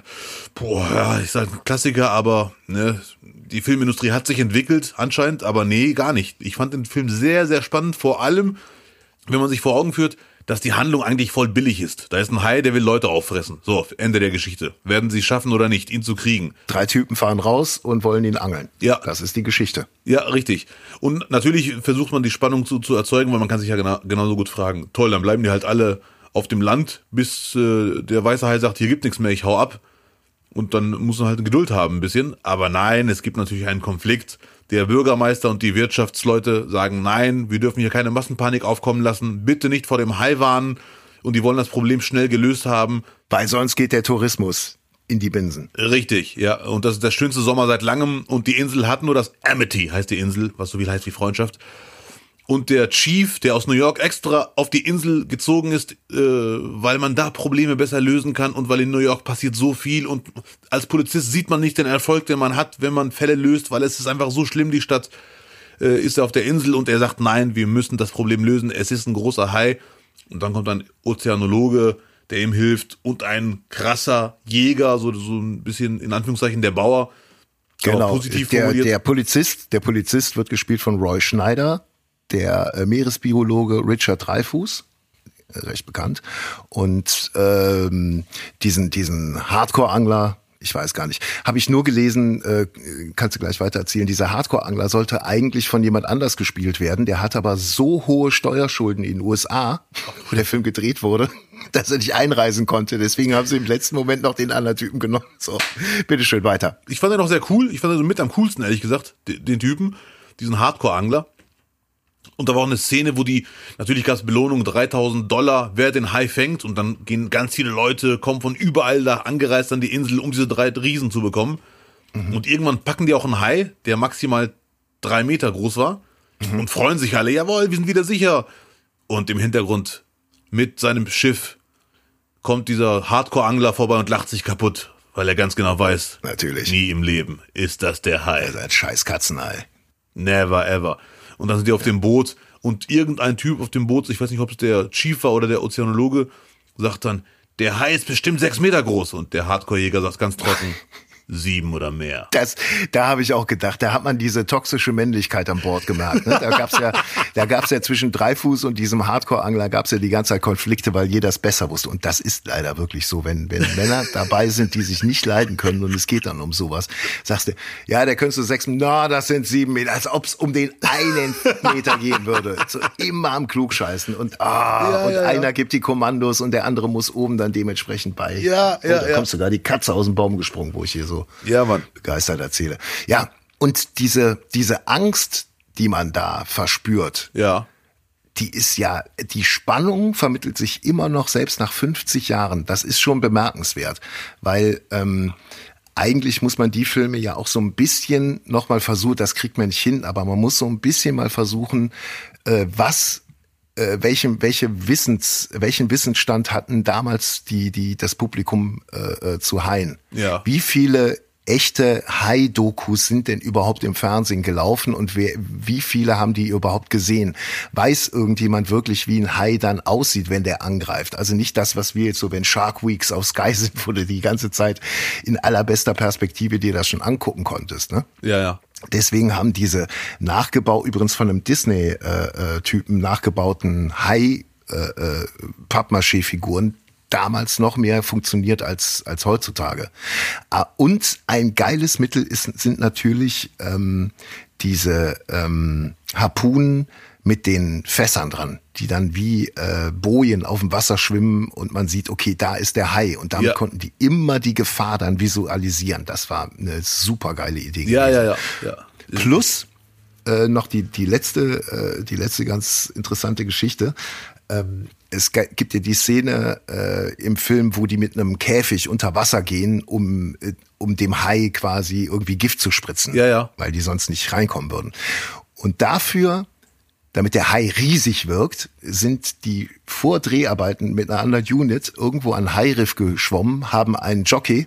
A: boah, ja, ich sage Klassiker, aber ne, die Filmindustrie hat sich entwickelt anscheinend, aber nee, gar nicht. Ich fand den Film sehr, sehr spannend, vor allem, wenn man sich vor Augen führt, dass die Handlung eigentlich voll billig ist. Da ist ein Hai, der will Leute auffressen. So, Ende der Geschichte. Werden sie schaffen oder nicht, ihn zu kriegen?
B: Drei Typen fahren raus und wollen ihn angeln.
A: Ja.
B: Das ist die Geschichte.
A: Ja, richtig. Und natürlich versucht man die Spannung zu, zu erzeugen, weil man kann sich ja genau, genauso gut fragen, toll, dann bleiben die halt alle auf dem Land, bis äh, der weiße Hai sagt, hier gibt nichts mehr, ich hau ab. Und dann muss man halt Geduld haben ein bisschen. Aber nein, es gibt natürlich einen Konflikt. Der Bürgermeister und die Wirtschaftsleute sagen, nein, wir dürfen hier keine Massenpanik aufkommen lassen, bitte nicht vor dem Hai warnen. Und die wollen das Problem schnell gelöst haben.
B: Weil sonst geht der Tourismus in die Binsen.
A: Richtig, ja. Und das ist der schönste Sommer seit langem. Und die Insel hat nur das Amity, heißt die Insel, was so viel heißt wie Freundschaft. Und der Chief, der aus New York extra auf die Insel gezogen ist, äh, weil man da Probleme besser lösen kann und weil in New York passiert so viel und als Polizist sieht man nicht den Erfolg, den man hat, wenn man Fälle löst, weil es ist einfach so schlimm, die Stadt äh, ist auf der Insel und er sagt, nein, wir müssen das Problem lösen, es ist ein großer Hai. Und dann kommt ein Ozeanologe, der ihm hilft und ein krasser Jäger, so, so ein bisschen in Anführungszeichen der Bauer.
B: Genau.
A: Positiv
B: der,
A: formuliert.
B: der Polizist, der Polizist wird gespielt von Roy Schneider, der äh, Meeresbiologe Richard Dreyfuss, äh, recht bekannt, und ähm, diesen diesen Hardcore-Angler. Ich weiß gar nicht. Habe ich nur gelesen, äh, kannst du gleich weiter erzählen. Dieser Hardcore-Angler sollte eigentlich von jemand anders gespielt werden. Der hat aber so hohe Steuerschulden in den USA, wo der Film gedreht wurde, dass er nicht einreisen konnte. Deswegen haben sie im letzten Moment noch den anderen Typen genommen. So, bitteschön weiter.
A: ich fand den auch sehr cool. Ich fand den so mit am coolsten, ehrlich gesagt, den, den Typen, diesen Hardcore-Angler. Und da war auch eine Szene, wo die, natürlich gab es Belohnung 3000 Dollar, wer den Hai fängt. Und dann gehen ganz viele Leute, kommen von überall da angereist an die Insel, um diese drei Riesen zu bekommen. Und irgendwann packen die auch einen Hai, der maximal drei Meter groß war. Und freuen sich alle, jawohl, wir sind wieder sicher. Und im Hintergrund mit seinem Schiff kommt dieser Hardcore-Angler vorbei und lacht sich kaputt, weil er ganz genau weiß,
B: Natürlich.
A: nie im Leben ist das der Hai.
B: Sein scheiß Katzenei.
A: Never ever. Und dann sind die auf dem Boot und irgendein Typ auf dem Boot, ich weiß nicht, ob es der Chief war oder der Ozeanologe, sagt dann, der Hai ist bestimmt sechs Meter groß. Und der Hardcore-Jäger sagt ganz trocken, sieben oder mehr.
B: Das, da habe ich auch gedacht, da hat man diese toxische Männlichkeit an Bord gemerkt. Ne? Da gab's ja, da gab's ja zwischen Dreifuß und diesem Hardcore-Angler gab's ja die ganze Zeit Konflikte, weil jeder es besser wusste. Und das ist leider wirklich so, wenn, wenn Männer dabei sind, die sich nicht leiden können und es geht dann um sowas, sagst du, ja, der könntest du sechs, na, das sind sieben Meter, als ob es um den einen Meter gehen würde. So immer am Klugscheißen und ah,
A: Ja,
B: und
A: ja, ja.
B: einer gibt die Kommandos und der andere muss oben dann dementsprechend bei.
A: Ja,
B: und
A: ja,
B: da
A: ja.
B: kommt sogar die Katze aus dem Baum gesprungen, wo ich hier so
A: Ja, Mann.
B: begeistert erzähle. Ja, und diese, diese Angst, die man da verspürt,
A: Ja.
B: die ist ja, die Spannung vermittelt sich immer noch, selbst nach 50 Jahren. Das ist schon bemerkenswert, weil ähm, eigentlich muss man die Filme ja auch so ein bisschen nochmal versuchen, das kriegt man nicht hin, aber man muss so ein bisschen mal versuchen, äh, was äh, welchen, welche Wissens, welchen Wissensstand hatten damals die, die, das Publikum äh, äh, zu Haien?
A: Ja.
B: Wie viele echte Hai-Dokus sind denn überhaupt im Fernsehen gelaufen und wer, wie viele haben die überhaupt gesehen? Weiß irgendjemand wirklich, wie ein Hai dann aussieht, wenn der angreift? Also nicht das, was wir jetzt so, wenn Shark Weeks auf Sky sind, wo du die ganze Zeit in allerbester Perspektive dir das schon angucken konntest. Ne?
A: Ja, ja.
B: Deswegen haben diese nachgebaut, übrigens von einem Disney-Typen nachgebauten Hai äh, äh, Pappmaché-Figuren damals noch mehr funktioniert als, als heutzutage. Ah, Und ein geiles Mittel ist, sind natürlich ähm, diese ähm, Harpunen mit den Fässern dran, die dann wie äh, Bojen auf dem Wasser schwimmen und man sieht, okay, da ist der Hai und damit
A: Ja.
B: konnten die immer die Gefahr dann visualisieren. Das war eine super geile Idee.
A: Ja, ja, ja, ja.
B: Plus äh, noch die, die letzte, äh, die letzte ganz interessante Geschichte. Ähm, es gibt ja die Szene äh, im Film, wo die mit einem Käfig unter Wasser gehen, um, äh, um dem Hai quasi irgendwie Gift zu spritzen.
A: Ja, ja.
B: Weil die sonst nicht reinkommen würden. Und dafür, damit der Hai riesig wirkt, sind die vor Dreharbeiten mit einer anderen Unit irgendwo an Hairiff geschwommen, haben einen Jockey,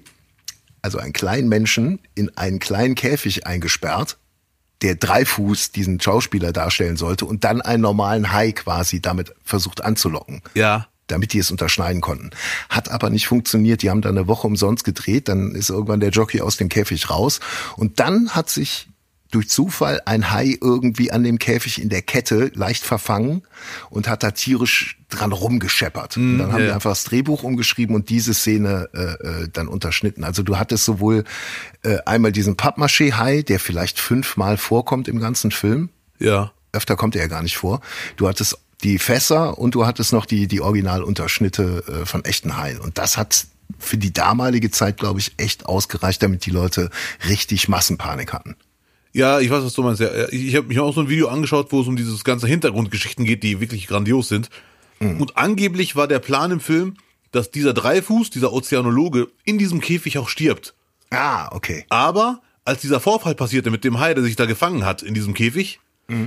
B: also einen kleinen Menschen, in einen kleinen Käfig eingesperrt, der drei Fuß diesen Schauspieler darstellen sollte und dann einen normalen Hai quasi damit versucht anzulocken.
A: Ja.
B: Damit die es unterschneiden konnten. Hat aber nicht funktioniert. Die haben dann eine Woche umsonst gedreht. Dann ist irgendwann der Jockey aus dem Käfig raus. Und dann hat sich durch Zufall ein Hai irgendwie an dem Käfig in der Kette leicht verfangen und hat da tierisch dran rumgescheppert. und dann haben die
A: ja.
B: einfach das Drehbuch umgeschrieben und diese Szene äh, äh, dann unterschnitten. Also du hattest sowohl äh, einmal diesen Pappmaché-Hai, der vielleicht fünfmal vorkommt im ganzen Film.
A: Ja.
B: Öfter kommt er ja gar nicht vor. Du hattest die Fässer und du hattest noch die, die Originalunterschnitte äh, von echten Haien. Und das hat für die damalige Zeit, glaube ich, echt ausgereicht, damit die Leute richtig Massenpanik hatten.
A: Ja, ich weiß, was du meinst. Ja, ich habe mich auch so ein Video angeschaut, wo es um dieses ganze Hintergrundgeschichten geht, die wirklich grandios sind. Und angeblich war der Plan im Film, dass dieser Dreifuß, dieser Ozeanologe, in diesem Käfig auch stirbt.
B: Ah, okay.
A: Aber als dieser Vorfall passierte mit dem Hai, der sich da gefangen hat in diesem Käfig,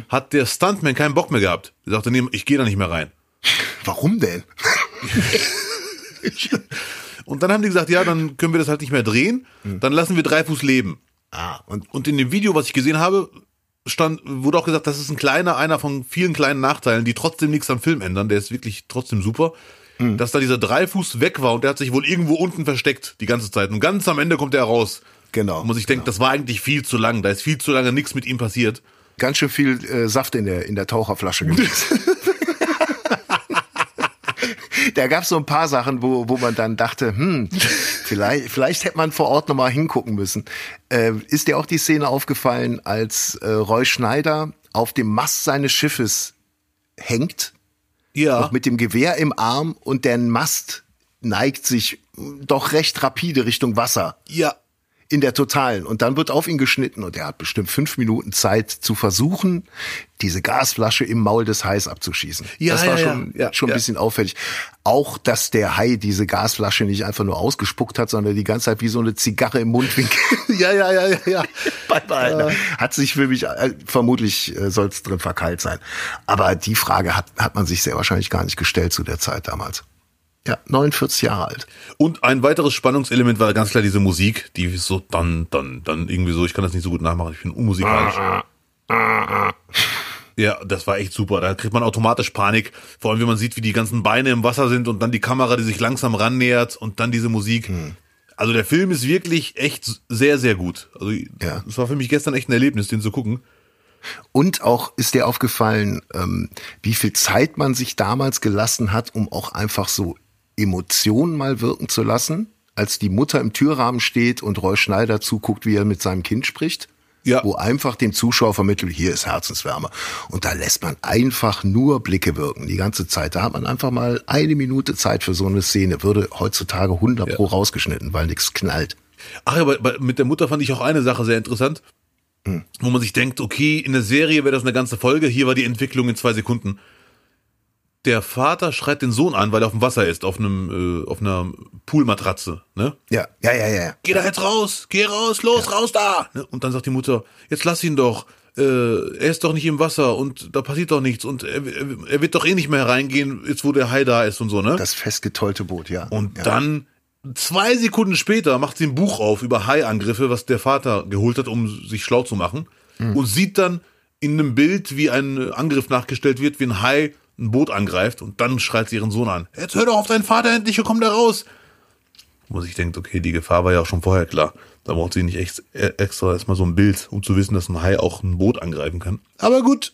A: hat der Stuntman keinen Bock mehr gehabt. Er sagte, nee, ich gehe da nicht mehr rein.
B: Warum denn?
A: Und dann haben die gesagt, ja, dann können wir das halt nicht mehr drehen, dann lassen wir Dreifuß leben.
B: Ah, und
A: Und in dem Video, was ich gesehen habe, stand, wurde auch gesagt, das ist ein kleiner, einer von vielen kleinen Nachteilen, die trotzdem nichts am Film ändern. Der ist wirklich trotzdem super. Dass da dieser Dreifuß weg war und der hat sich wohl irgendwo unten versteckt die ganze Zeit. Und ganz am Ende kommt er raus.
B: genau.
A: Muss ich denken, das war eigentlich viel zu lang. Da ist viel zu lange nichts mit ihm passiert.
B: Ganz schön viel äh, Saft in der, in der Taucherflasche gewesen. da gab es so ein paar Sachen, wo, wo man dann dachte, hm, vielleicht, vielleicht hätte man vor Ort nochmal hingucken müssen. Äh, ist dir auch die Szene aufgefallen, als äh, Roy Schneider auf dem Mast seines Schiffes hängt,
A: Ja.
B: noch mit dem Gewehr im Arm und der Mast neigt sich doch recht rapide Richtung Wasser
A: Ja.
B: In der totalen. Und dann wird auf ihn geschnitten und er hat bestimmt fünf Minuten Zeit zu versuchen, diese Gasflasche im Maul des Hais abzuschießen.
A: Ja,
B: das war
A: ja,
B: schon,
A: ja.
B: Schon ein bisschen auffällig. Auch, dass der Hai diese Gasflasche nicht einfach nur ausgespuckt hat, sondern die ganze Zeit wie so eine Zigarre im Mundwinkel
A: Ja, ja, ja, ja, ja.
B: beibehalten. Hat sich für mich, äh, vermutlich äh, soll es drin verkeilt sein. Aber die Frage hat, hat man sich sehr wahrscheinlich gar nicht gestellt zu der Zeit damals. Ja, 49 Jahre alt.
A: Und ein weiteres Spannungselement war ganz klar diese Musik, die ist so dann, dann, dann irgendwie so, ich kann das nicht so gut nachmachen, ich bin unmusikalisch. Ja, das war echt super. Da kriegt man automatisch Panik. Vor allem, wenn man sieht, wie die ganzen Beine im Wasser sind und dann die Kamera, die sich langsam rannähert und dann diese Musik. Also der Film ist wirklich echt sehr, sehr gut. Also
B: Ja.
A: es war für mich gestern echt ein Erlebnis, den zu gucken.
B: Und auch ist dir aufgefallen, ähm, wie viel Zeit man sich damals gelassen hat, um auch einfach so Emotionen mal wirken zu lassen, als die Mutter im Türrahmen steht und Roy Schneider zuguckt, wie er mit seinem Kind spricht.
A: Ja.
B: Wo einfach dem Zuschauer vermittelt, hier ist Herzenswärme. Und da lässt man einfach nur Blicke wirken, die ganze Zeit. Da hat man einfach mal eine Minute Zeit für so eine Szene. Würde heutzutage 100 pro rausgeschnitten, weil nichts knallt.
A: Ach, aber bei- mit der Mutter fand ich auch eine Sache sehr interessant, wo man sich denkt, okay, in der Serie wäre das eine ganze Folge, hier war die Entwicklung in zwei Sekunden. Der Vater schreit den Sohn an, weil er auf dem Wasser ist, auf einem, äh, auf einer Poolmatratze, ne?
B: Ja, ja, ja, ja.
A: Geh da jetzt raus, geh raus, los, raus da! Ne? Und dann sagt die Mutter, jetzt lass ihn doch, äh, er ist doch nicht im Wasser und da passiert doch nichts und er, er, wird doch eh nicht mehr reingehen, jetzt wo der Hai da ist und so, ne?
B: Das festgetollte Boot, ja.
A: Und
B: ja.
A: dann, zwei Sekunden später, macht sie ein Buch auf über Haiangriffe, was der Vater geholt hat, um sich schlau zu machen. Und sieht dann in einem Bild, wie ein Angriff nachgestellt wird, wie ein Hai ein Boot angreift. Und dann schreit sie ihren Sohn an. Jetzt hör doch auf deinen Vater endlich und komm da raus. Wo sich denkt, okay, die Gefahr war ja auch schon vorher klar. Da braucht sie nicht echt, äh, extra erstmal so ein Bild, um zu wissen, dass ein Hai auch ein Boot angreifen kann. Aber gut.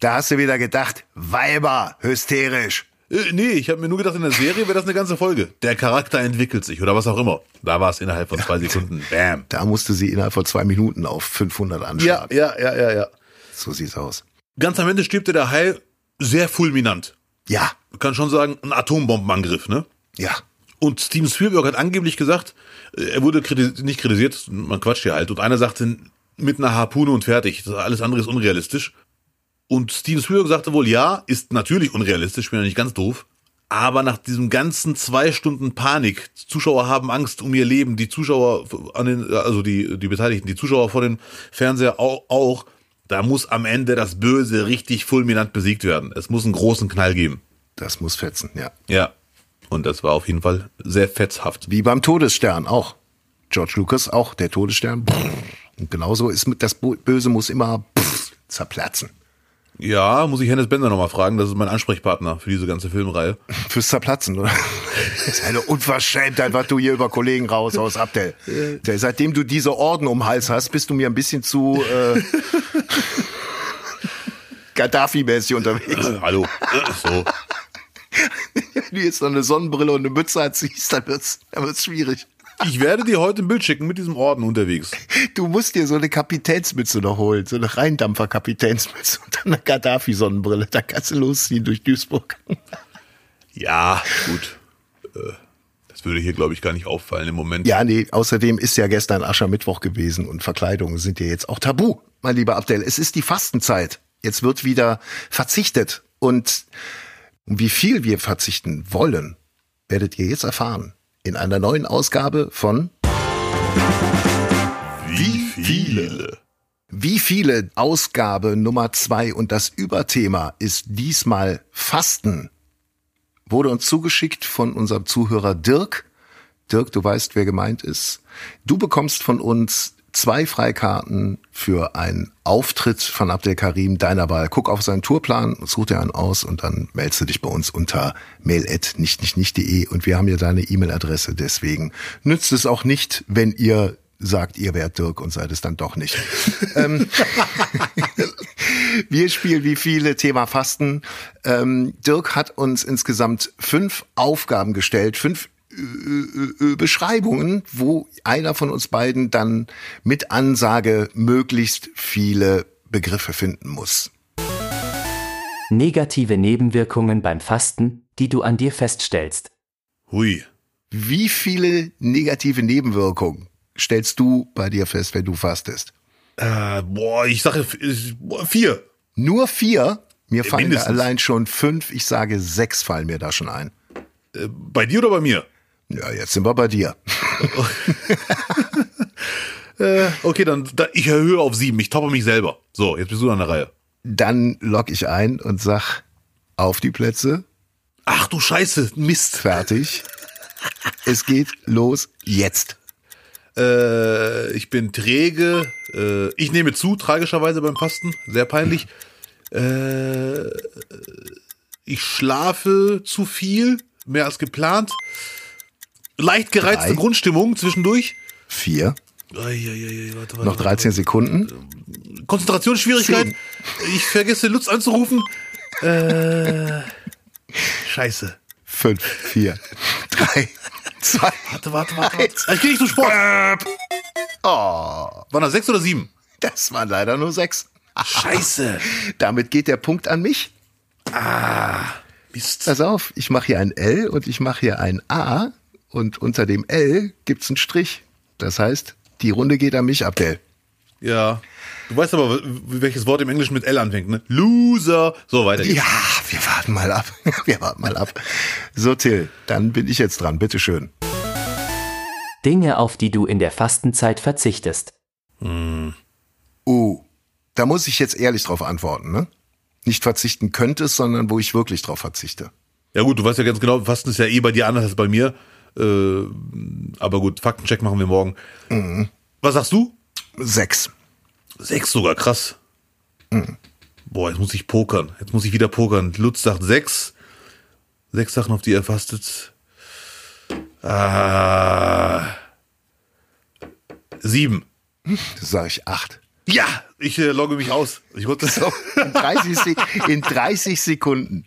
B: Da hast du wieder gedacht, Weiber, hysterisch.
A: Äh, nee, ich habe mir nur gedacht, in der Serie wäre das eine ganze Folge. Der Charakter entwickelt sich oder was auch immer. Da war es innerhalb von zwei Sekunden. Bam.
B: Da musste sie innerhalb von zwei Minuten auf 500
A: Ja,
B: anschlagen.
A: ja, ja, ja, ja.
B: So sieht's aus.
A: Ganz am Ende stirbt der Hai sehr fulminant.
B: Ja,
A: Man kann schon sagen, ein Atombombenangriff, ne?
B: ja.
A: Und Steven Spielberg hat angeblich gesagt, äh, er wurde kriti nicht kritisiert, man quatscht hier halt. Und einer sagte, mit einer Harpune und fertig. Alles andere ist unrealistisch. Und Steven Spielberg sagte wohl, ja, ist natürlich unrealistisch, ich bin ja nicht ganz doof. Aber nach diesem ganzen zwei Stunden Panik, Zuschauer haben Angst um ihr Leben, die Zuschauer an den, also die, die Beteiligten, die Zuschauer vor dem Fernseher auch, auch, da muss am Ende das Böse richtig fulminant besiegt werden. Es muss einen großen Knall geben.
B: Das muss fetzen, ja.
A: Ja. Und das war auf jeden Fall sehr fetzhaft.
B: Wie beim Todesstern auch. George Lucas auch, der Todesstern. Und genauso ist mit das Böse muss immer zerplatzen.
A: Ja, muss ich Hennes Bender nochmal fragen, das ist mein Ansprechpartner für diese ganze Filmreihe.
B: Fürs Zerplatzen, oder? Das ist eine Unverschämtheit, was du hier über Kollegen raushaust, Abdel. Seitdem du diese Orden um den Hals hast, bist du mir ein bisschen zu äh, Gaddafi-mäßig unterwegs.
A: Äh, hallo. Äh, so.
B: Wenn du jetzt noch eine Sonnenbrille und eine Mütze anziehst, dann wird's, dann wird's schwierig.
A: Ich werde dir heute ein Bild schicken mit diesem Orden unterwegs.
B: Du musst dir so eine Kapitänsmütze noch holen, so eine Rheindampfer-Kapitänsmütze und dann eine Gaddafi-Sonnenbrille. Da kannst du losziehen durch Duisburg.
A: Ja, gut. Äh, Das würde hier, glaube ich, gar nicht auffallen im Moment.
B: Ja, nee, außerdem ist ja gestern Aschermittwoch gewesen und Verkleidungen sind ja jetzt auch tabu, mein lieber Abdel. Es ist die Fastenzeit. Jetzt wird wieder verzichtet. Und wie viel wir verzichten wollen, werdet ihr jetzt erfahren. In einer neuen Ausgabe von
A: Wie viele?
B: Wie viele Ausgabe Nummer zwei und das Überthema ist diesmal Fasten. Wurde uns zugeschickt von unserem Zuhörer Dirk. Dirk, du weißt, wer gemeint ist. Du bekommst von uns zwei Freikarten für einen Auftritt von Abdel Karim deiner Wahl. Guck auf seinen Tourplan, such dir einen aus und dann meldest du dich bei uns unter mail@nichtnichtnicht.de und wir haben ja deine E-Mail-Adresse. Deswegen nützt es auch nicht, wenn ihr sagt, ihr wärt Dirk und seid es dann doch nicht. ähm, wir spielen wie viele Thema Fasten. Ähm, Dirk hat uns insgesamt fünf Aufgaben gestellt, fünf Beschreibungen, wo einer von uns beiden dann mit Ansage möglichst viele Begriffe finden muss.
D: Negative Nebenwirkungen beim Fasten, die du an dir feststellst.
A: Hui.
B: Wie viele negative Nebenwirkungen stellst du bei dir fest, wenn du fastest?
A: Äh, boah, ich sage vier.
B: Nur vier? Mir fallen da
A: mindestens.
B: allein schon fünf, ich sage sechs fallen mir da schon ein.
A: Äh, bei dir oder bei mir?
B: Ja, jetzt sind wir bei dir.
A: Äh, okay, dann da, ich erhöhe auf sieben. Ich toppe mich selber. So, jetzt bist du an der Reihe.
B: Dann log ich ein und sag auf die Plätze,
A: Ach du Scheiße, Mist.
B: fertig. es geht los jetzt.
A: Äh, ich bin träge. Äh, ich nehme zu, tragischerweise beim Fasten. Sehr peinlich. Äh, ich schlafe zu viel, mehr als geplant. Leicht gereizte
B: Drei.
A: Grundstimmung zwischendurch.
B: Vier,
A: Eieiei, warte, warte,
B: noch 13 Sekunden.
A: Konzentrationsschwierigkeiten. Ich vergesse Lutz anzurufen. Äh, scheiße.
B: Fünf, vier, drei, zwei.
A: Warte, warte, warte. warte. Ich geh nicht zum Sport.
B: Oh,
A: Waren das sechs oder sieben?
B: das waren leider nur sechs.
A: Scheiße.
B: Damit geht der Punkt an mich.
A: Mist.
B: Pass auf, ich mache hier ein L und ich mache hier ein A und unter dem L gibt's einen Strich. Das heißt, die Runde geht an mich, Abdel.
A: Ja. Du weißt aber, welches Wort im Englischen mit L anfängt, ne? Loser. So, weiter geht's.
B: Ja, wir warten mal ab. Wir warten mal ab. So, Till, dann bin ich jetzt dran. Bitteschön.
D: Dinge, auf die du in der Fastenzeit verzichtest.
B: Uh, da muss ich jetzt ehrlich drauf antworten, ne? Nicht verzichten könntest, sondern wo ich wirklich drauf verzichte.
A: Ja gut, du weißt ja ganz genau, Fasten ist ja eh bei dir anders als bei mir. Äh, aber gut, Faktencheck machen wir morgen. Was sagst du?
B: Sechs.
A: Sechs sogar, krass. Boah, jetzt muss ich pokern. Jetzt muss ich wieder pokern. Lutz sagt sechs. Sechs Sachen, auf die er fastet. Ah. Sieben.
B: Das sage ich acht.
A: Ja, ich äh, logge mich aus. Ich wollte
B: So, in 30, Sek- in 30 Sekunden.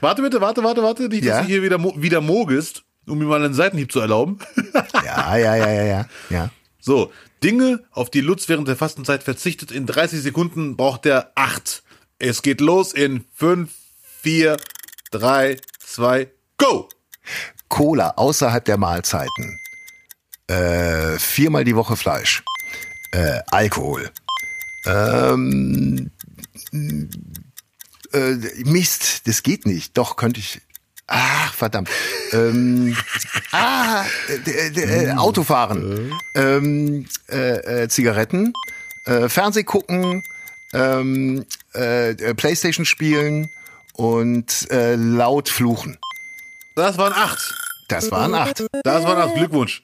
A: Warte bitte, warte, warte, warte. Nicht,
B: Ja?
A: dass du hier wieder, wieder mogest, um mir mal einen Seitenhieb zu erlauben.
B: Ja, ja, ja, ja, ja. ja.
A: So, Dinge, auf die Lutz während der Fastenzeit verzichtet. In 30 Sekunden braucht er acht. Es geht los in fünf, vier, drei, zwei, go!
B: Cola außerhalb der Mahlzeiten. Äh, viermal die Woche Fleisch. Äh, Alkohol. Ähm, äh, Mist, das geht nicht. Doch, könnte ich. Ach, verdammt. Ähm, ah, äh, äh, äh, Autofahren. Ähm, äh, äh, Zigaretten. Äh, Fernseh gucken. Ähm, äh, äh, Playstation spielen. Und äh, laut fluchen.
A: Das waren acht.
B: Das waren acht.
A: Das waren acht. Glückwunsch.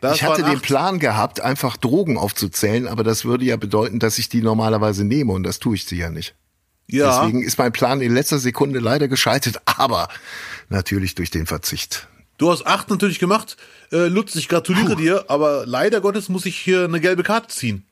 A: Das
B: Ich hatte den. Plan gehabt, einfach Drogen aufzuzählen, aber das würde ja bedeuten, dass ich die normalerweise nehme und das tue ich sie ja nicht.
A: Ja,
B: Deswegen ist mein Plan in letzter Sekunde leider gescheitert, aber natürlich durch den Verzicht.
A: du hast acht natürlich gemacht. Äh, Lutz, ich gratuliere dir, aber leider Gottes muss ich hier eine gelbe Karte ziehen.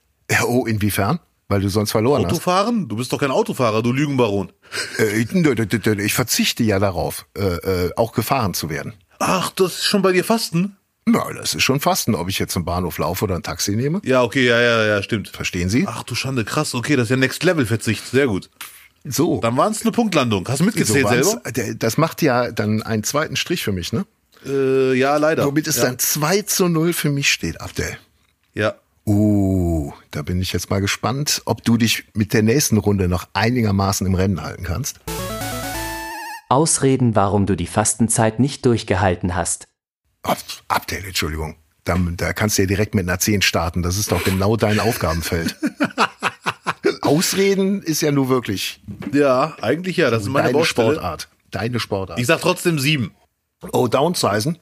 B: Oh, inwiefern? Weil du sonst verloren
A: Autofahren? Du bist doch kein Autofahrer, du Lügenbaron.
B: hast. Äh, ich verzichte ja darauf, äh, äh, auch gefahren zu werden.
A: Ach, das ist schon bei dir Fasten?
B: Na, das ist schon Fasten, ob ich jetzt zum Bahnhof laufe oder ein Taxi nehme.
A: Ja, okay, ja, ja, ja, stimmt.
B: Verstehen Sie?
A: Ach du Schande, krass, okay, das ist ja Next Level Verzicht, sehr gut.
B: So.
A: Dann waren es eine Punktlandung. Hast du
B: so
A: mitgezählt
B: waren's.
A: selber?
B: Das macht ja dann einen zweiten Strich für mich, ne?
A: Äh, ja, leider.
B: Womit es
A: ja.
B: dann 2 zu 0 für mich steht, Abdel.
A: Ja.
B: Uh, da bin ich jetzt mal gespannt, ob du dich mit der nächsten Runde noch einigermaßen im Rennen halten kannst.
D: Ausreden, warum du die Fastenzeit nicht durchgehalten hast.
B: Oh, Abdel, Entschuldigung. Da, da kannst du ja direkt mit einer 10 starten. Das ist doch genau dein Aufgabenfeld. Ausreden ist ja nur wirklich
A: Ja, eigentlich ja, das ist meine
B: deine
A: Baustelle.
B: Sportart. Deine Sportart.
A: Ich sag trotzdem sieben.
B: Oh, downsizen.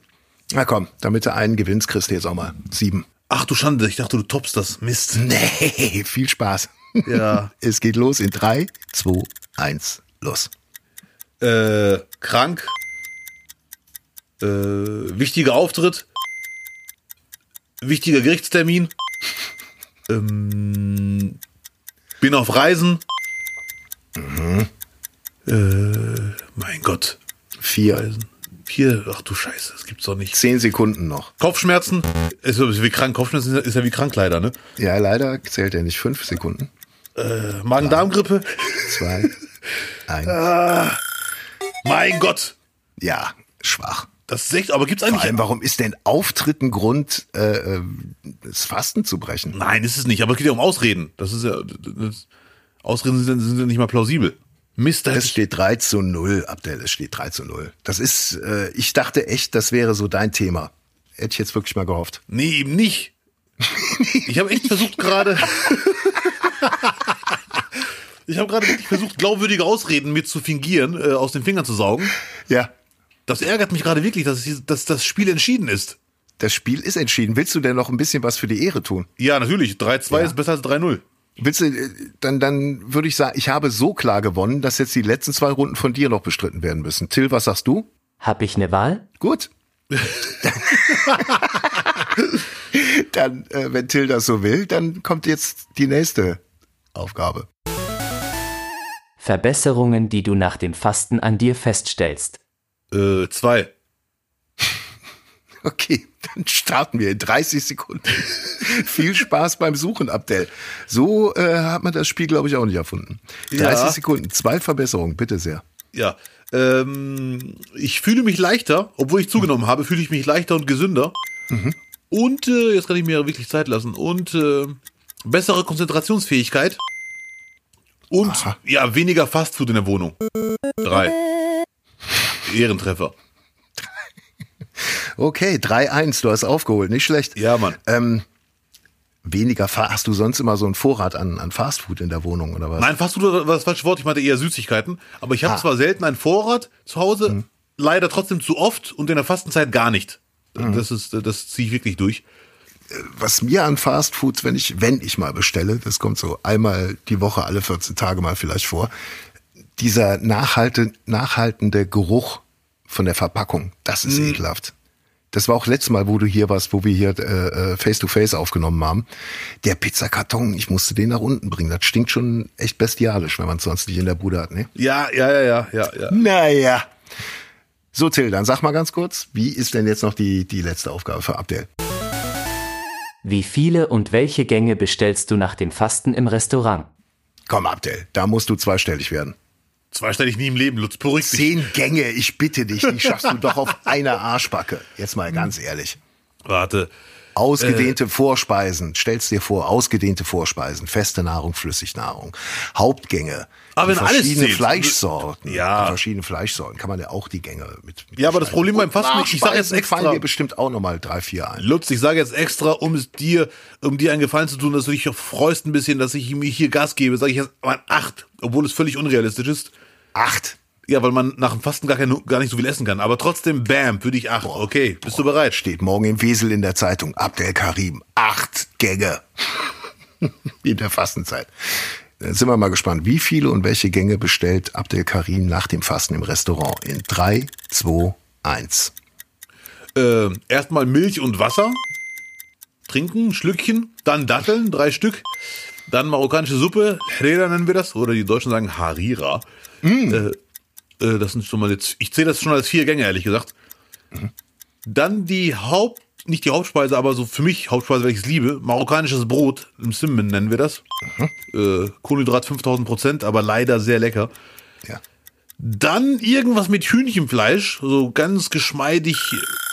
B: Na komm, damit du einen gewinnst, kriegst du jetzt auch mal sieben.
A: Ach du Schande, ich dachte, du toppst das. Mist.
B: Nee, viel Spaß.
A: Ja.
B: Es geht los in drei, zwei, eins, los.
A: Äh, krank. Äh, wichtiger Auftritt. Wichtiger Gerichtstermin. Ähm, bin auf Reisen. Äh, mein Gott.
B: Vier,
A: Reisen. Hier, ach du Scheiße, das gibt's doch nicht.
B: zehn Sekunden noch.
A: Kopfschmerzen. Ist ja wie krank. Kopfschmerzen ist ja wie krank leider, ne?
B: Ja, leider zählt er nicht. Fünf Sekunden.
A: Äh, Magen-Darm-Grippe.
B: Zwei, eins.
A: Mein Gott.
B: Ja, schwach.
A: Das ist echt, aber gibt's
B: Vor
A: eigentlich.
B: allem, warum ist denn Auftritt ein Grund, äh, äh, das Fasten zu brechen?
A: Nein, ist es nicht, aber es geht ja um Ausreden. Das ist ja. Das, Ausreden sind, sind ja nicht mal plausibel. Mist,
B: Es steht 3 zu 0, Abdel, es steht 3 zu 0. Das ist, äh, ich dachte echt, das wäre so dein Thema. Hätte ich jetzt wirklich mal gehofft.
A: Nee, eben nicht. Ich habe echt versucht gerade. ich habe gerade wirklich versucht, glaubwürdige Ausreden mir zu fingieren, äh, aus den Fingern zu saugen.
B: Ja.
A: Das ärgert mich gerade wirklich, dass, ich, dass das Spiel entschieden ist.
B: Das Spiel ist entschieden. Willst du denn noch ein bisschen was für die Ehre tun?
A: Ja, natürlich. 3-2
B: Ja.
A: ist besser als 3-0.
B: Willst du, äh, dann, dann würde ich sagen, ich habe so klar gewonnen, dass jetzt die letzten zwei Runden von dir noch bestritten werden müssen. Till, was sagst du?
D: Hab ich ne Wahl?
B: Gut. dann, äh, wenn Till das so will, dann kommt jetzt die nächste Aufgabe.
D: Verbesserungen, die du nach dem Fasten an dir feststellst.
A: Äh, zwei.
B: Okay, dann starten wir in 30 Sekunden. Viel Spaß beim Suchen, Abdel. So äh, hat man das Spiel, glaube ich, auch nicht erfunden. 30
A: Ja.
B: Sekunden, zwei Verbesserungen, bitte sehr.
A: Ja. Ähm, ich fühle mich leichter, obwohl ich zugenommen habe, fühle ich mich leichter und gesünder. Und äh, jetzt kann ich mir wirklich Zeit lassen. Und äh, bessere Konzentrationsfähigkeit und
B: Aha.
A: ja, weniger Fastfood in der Wohnung. Drei. Ehrentreffer.
B: Okay, 3-1, du hast aufgeholt, nicht schlecht.
A: Ja, Mann.
B: Ähm, weniger, Fa hast du sonst immer so einen Vorrat an, an Fastfood in der Wohnung oder was?
A: Nein, Fastfood war das falsche Wort, ich meinte eher Süßigkeiten. Aber ich habe
B: Ah.
A: zwar selten einen Vorrat zu Hause, leider trotzdem zu oft und in der Fastenzeit gar nicht. Das ist, das ziehe ich wirklich durch.
B: was mir an Fastfoods, wenn ich, wenn ich mal bestelle, das kommt so einmal die Woche, alle 14 Tage mal vielleicht vor, dieser nachhalte, nachhaltende Geruch von der Verpackung, das ist ekelhaft. Das war auch letztes Mal, wo du hier warst, wo wir hier äh, Face to Face aufgenommen haben. Der Pizzakarton, ich musste den nach unten bringen. Das stinkt schon echt bestialisch, wenn man es sonst nicht in der Bude hat, ne?
A: Ja, ja, ja, ja, ja, ja.
B: Naja. So, Till, dann sag mal ganz kurz, wie ist denn jetzt noch die, die letzte Aufgabe für Abdel?
D: Wie viele und welche Gänge bestellst du nach dem Fasten im Restaurant?
B: Komm, Abdel, da musst du zweistellig werden.
A: Zweistellig nie im Leben, Lutz, beruhig dich.
B: Zehn Gänge, ich bitte dich, die schaffst du doch auf einer Arschbacke. Jetzt mal ganz ehrlich.
A: Warte.
B: Ausgedehnte Vorspeisen, stellst dir vor, ausgedehnte Vorspeisen, feste Nahrung, Flüssignahrung, Hauptgänge,
A: Aber alles
B: verschiedene
A: zählt.
B: Fleischsorten,
A: Ja.
B: verschiedene Fleischsorten, kann man ja auch die Gänge mit. mit
A: Ja, aber das. Problem beim Fasten, ich sag jetzt extra-
B: fallen dir bestimmt auch nochmal drei, vier ein.
A: Lutz, ich sage jetzt extra, um es dir, um dir einen Gefallen zu tun, dass du dich freust ein bisschen, dass ich mir hier Gas gebe, sage ich jetzt mal acht, obwohl es völlig unrealistisch ist.
B: Acht.
A: Ja, weil man nach dem Fasten gar, kein, gar nicht so viel essen kann. Aber trotzdem, bam, für dich acht. Okay, bist du bereit?
B: Steht morgen im Wesel in der Zeitung. Abdel Karim. Acht Gänge. in der Fastenzeit. Dann sind wir mal gespannt, wie viele und welche Gänge bestellt Abdel Karim nach dem Fasten im Restaurant. In drei, zwei, eins.
A: Äh, erstmal Milch und Wasser. Trinken, Schlückchen. Dann Datteln, drei Stück. Dann marokkanische Suppe. Hrera nennen wir das. Oder die Deutschen sagen Harira. Äh, äh, das sind schon mal jetzt, ich zähle das schon als vier Gänge, ehrlich gesagt. Dann die Haupt, nicht die Hauptspeise, aber so für mich Hauptspeise, weil ich es liebe. Marokkanisches Brot. Im Simmen nennen wir das. Äh, Kohlenhydrat 5000 Prozent, aber leider sehr lecker.
B: Ja.
A: Dann irgendwas mit Hühnchenfleisch, so ganz geschmeidig.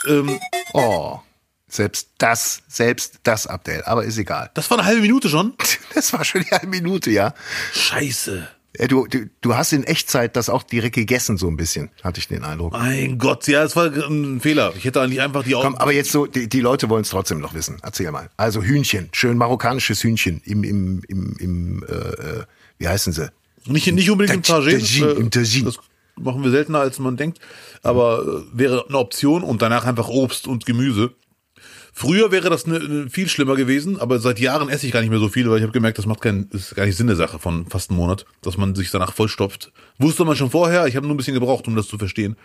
A: Ähm,
B: Oh, selbst das, selbst das, Abdel. Aber ist egal.
A: das war eine halbe Minute schon.
B: Das war schon eine Minute, ja.
A: Scheiße.
B: Ja, Du, du, du hast in Echtzeit das auch direkt gegessen, so ein bisschen, hatte ich den Eindruck.
A: Mein Gott, ja, es war ein Fehler. Ich hätte eigentlich einfach die
B: Komm,
A: Augen.
B: aber jetzt so, die, die Leute wollen es trotzdem noch wissen. Erzähl mal. Also Hühnchen, schön marokkanisches Hühnchen im, im, im, im äh, äh, wie heißen sie?
A: Nicht, nicht unbedingt im
B: Taj-
A: Tagine.
B: Tagine, im Tagine.
A: Das machen wir seltener, als man denkt. Aber äh, wäre eine Option und danach einfach Obst und Gemüse. Früher wäre das ne, ne, viel schlimmer gewesen, aber seit Jahren esse ich gar nicht mehr so viel, weil ich habe gemerkt, das macht keinen, ist gar nicht Sinn der Sache von fast einem Monat, dass man sich danach vollstopft. Wusste man schon vorher, ich habe nur ein bisschen gebraucht, um das zu verstehen.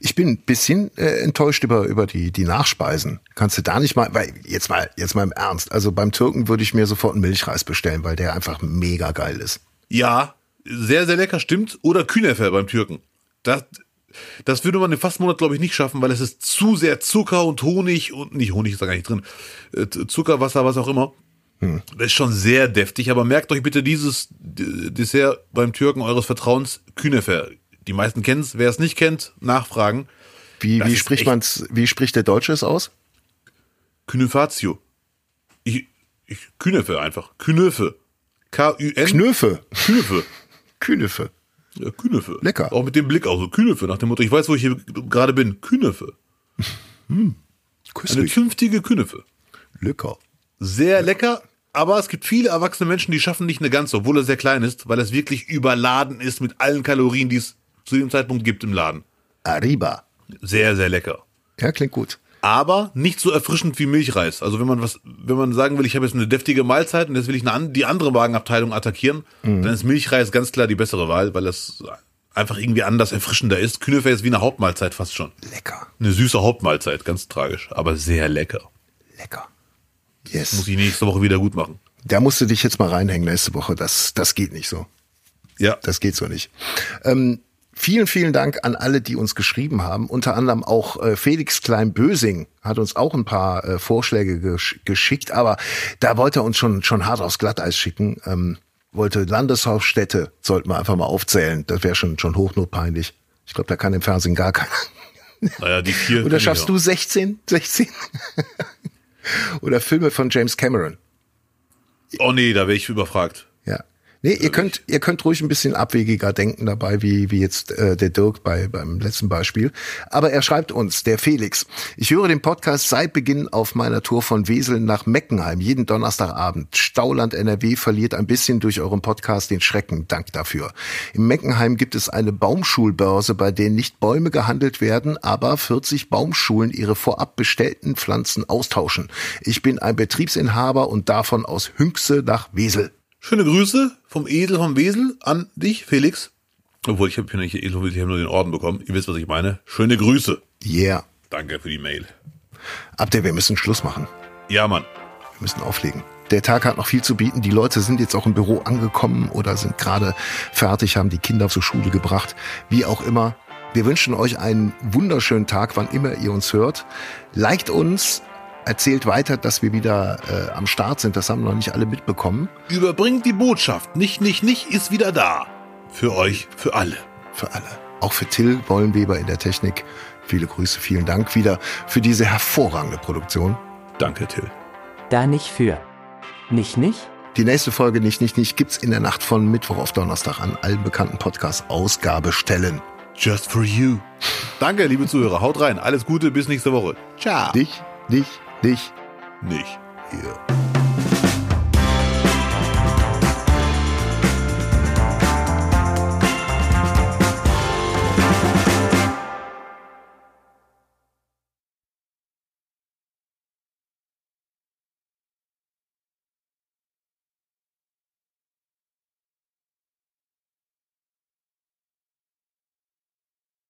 B: Ich bin ein bisschen äh, enttäuscht über, über die, die Nachspeisen. Kannst du da nicht mal, weil jetzt mal, jetzt mal im Ernst. Also beim Türken würde ich mir sofort einen Milchreis bestellen, weil der einfach mega geil ist.
A: Ja, sehr, sehr lecker, stimmt. Oder Künefer beim Türken. Das, das würde man im Fastenmonat, glaube ich, nicht schaffen, weil es ist zu sehr Zucker und Honig und nicht Honig ist da gar nicht drin. Äh, Zucker, Wasser, was auch immer. Das ist schon sehr deftig, aber merkt euch bitte dieses Dessert beim Türken eures Vertrauens, Künefer. Die meisten kennen es. Wer es nicht kennt, nachfragen.
B: Wie,
A: Das
B: wie spricht man's, wie spricht der Deutsche es aus?
A: Künefatio. Ich, ich, Künefer einfach. Künefe. K-U-N.
B: Knöfe.
A: Künefe.
B: Künefe.
A: Ja, Künefe.
B: Lecker.
A: Auch mit dem Blick auch so. Künefe, nach dem Motto, ich weiß, wo ich hier gerade bin. Künefe. Eine
B: Köstlich.
A: zünftige Künefe.
B: Lecker.
A: Sehr lecker, aber es gibt viele erwachsene Menschen, die schaffen nicht eine ganze, obwohl er sehr klein ist, weil es wirklich überladen ist mit allen Kalorien, die es zu dem Zeitpunkt gibt im Laden.
B: Arriba.
A: Sehr, sehr lecker.
B: Ja, klingt gut.
A: Aber nicht so erfrischend wie Milchreis. Also wenn man was, wenn man sagen will, ich habe jetzt eine deftige Mahlzeit und jetzt will ich eine, die andere Magenabteilung attackieren, dann ist Milchreis ganz klar die bessere Wahl, weil das einfach irgendwie anders erfrischender ist. Künefe ist wie eine Hauptmahlzeit fast schon.
B: Lecker.
A: Eine süße Hauptmahlzeit, ganz tragisch, aber sehr lecker.
B: Lecker.
A: Muss
B: Yes.
A: ich nächste Woche wieder gut machen.
B: Da musst du dich jetzt mal reinhängen nächste Woche. Das, das geht nicht so.
A: Ja.
B: Das geht so nicht. Ähm, vielen, vielen Dank an alle, die uns geschrieben haben. Unter anderem auch äh, Felix Klein-Bösing hat uns auch ein paar äh, Vorschläge gesch geschickt, aber da wollte er uns schon, schon hart aufs Glatteis schicken. Ähm, wollte Landeshauptstädte, sollten wir einfach mal aufzählen. Das wäre schon, schon hochnotpeinlich. Ich glaube, da kann im Fernsehen gar keiner.
A: Naja, die vier.
B: Oder schaffst du 16? 16? Oder Filme von James Cameron.
A: Oh nee, da wäre ich überfragt.
B: Ja. Nee, ihr könnt, ihr könnt ruhig ein bisschen abwegiger denken dabei, wie, wie jetzt äh, der Dirk bei, beim letzten Beispiel. Aber er schreibt uns, der Felix, ich höre den Podcast seit Beginn auf meiner Tour von Wesel nach Meckenheim, jeden Donnerstagabend. Stauland NRW verliert ein bisschen durch euren Podcast den Schrecken. Dank dafür. In Meckenheim gibt es eine Baumschulbörse, bei der nicht Bäume gehandelt werden, aber 40 Baumschulen ihre vorab bestellten Pflanzen austauschen. Ich bin ein Betriebsinhaber und davon aus Hünxe nach Wesel.
A: Schöne Grüße vom Esel vom Wesel an dich, Felix. Obwohl, ich habe hier nicht Esel, ich habe nur den Orden bekommen. Ihr wisst, was ich meine. Schöne Grüße.
B: Yeah.
A: Danke für die Mail.
B: Abder, wir müssen Schluss machen.
A: Ja, Mann.
B: Wir müssen auflegen. Der Tag hat noch viel zu bieten. Die Leute sind jetzt auch im Büro angekommen oder sind gerade fertig, haben die Kinder zur Schule gebracht. Wie auch immer. Wir wünschen euch einen wunderschönen Tag, wann immer ihr uns hört. Liked uns, erzählt weiter, dass wir wieder äh, am Start sind. Das haben noch nicht alle mitbekommen.
A: Überbringt die Botschaft. Nicht, nicht, nicht ist wieder da. Für euch, für alle.
B: Für alle. Auch für Till Wollenweber in der Technik. Viele Grüße, vielen Dank wieder für diese hervorragende Produktion.
A: Danke, Till.
D: Da nicht für. Nicht, nicht?
B: Die nächste Folge nicht, nicht, nicht gibt's in der Nacht von Mittwoch auf Donnerstag an allen bekannten Podcast-Ausgabestellen.
A: Just for you. Danke, liebe Zuhörer. Haut rein. Alles Gute, bis nächste Woche. Ciao.
B: Dich, dich, dich.
A: Nicht.
B: Hier.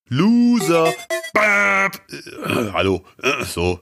A: Loser. Bap. Äh, hallo. Äh, so.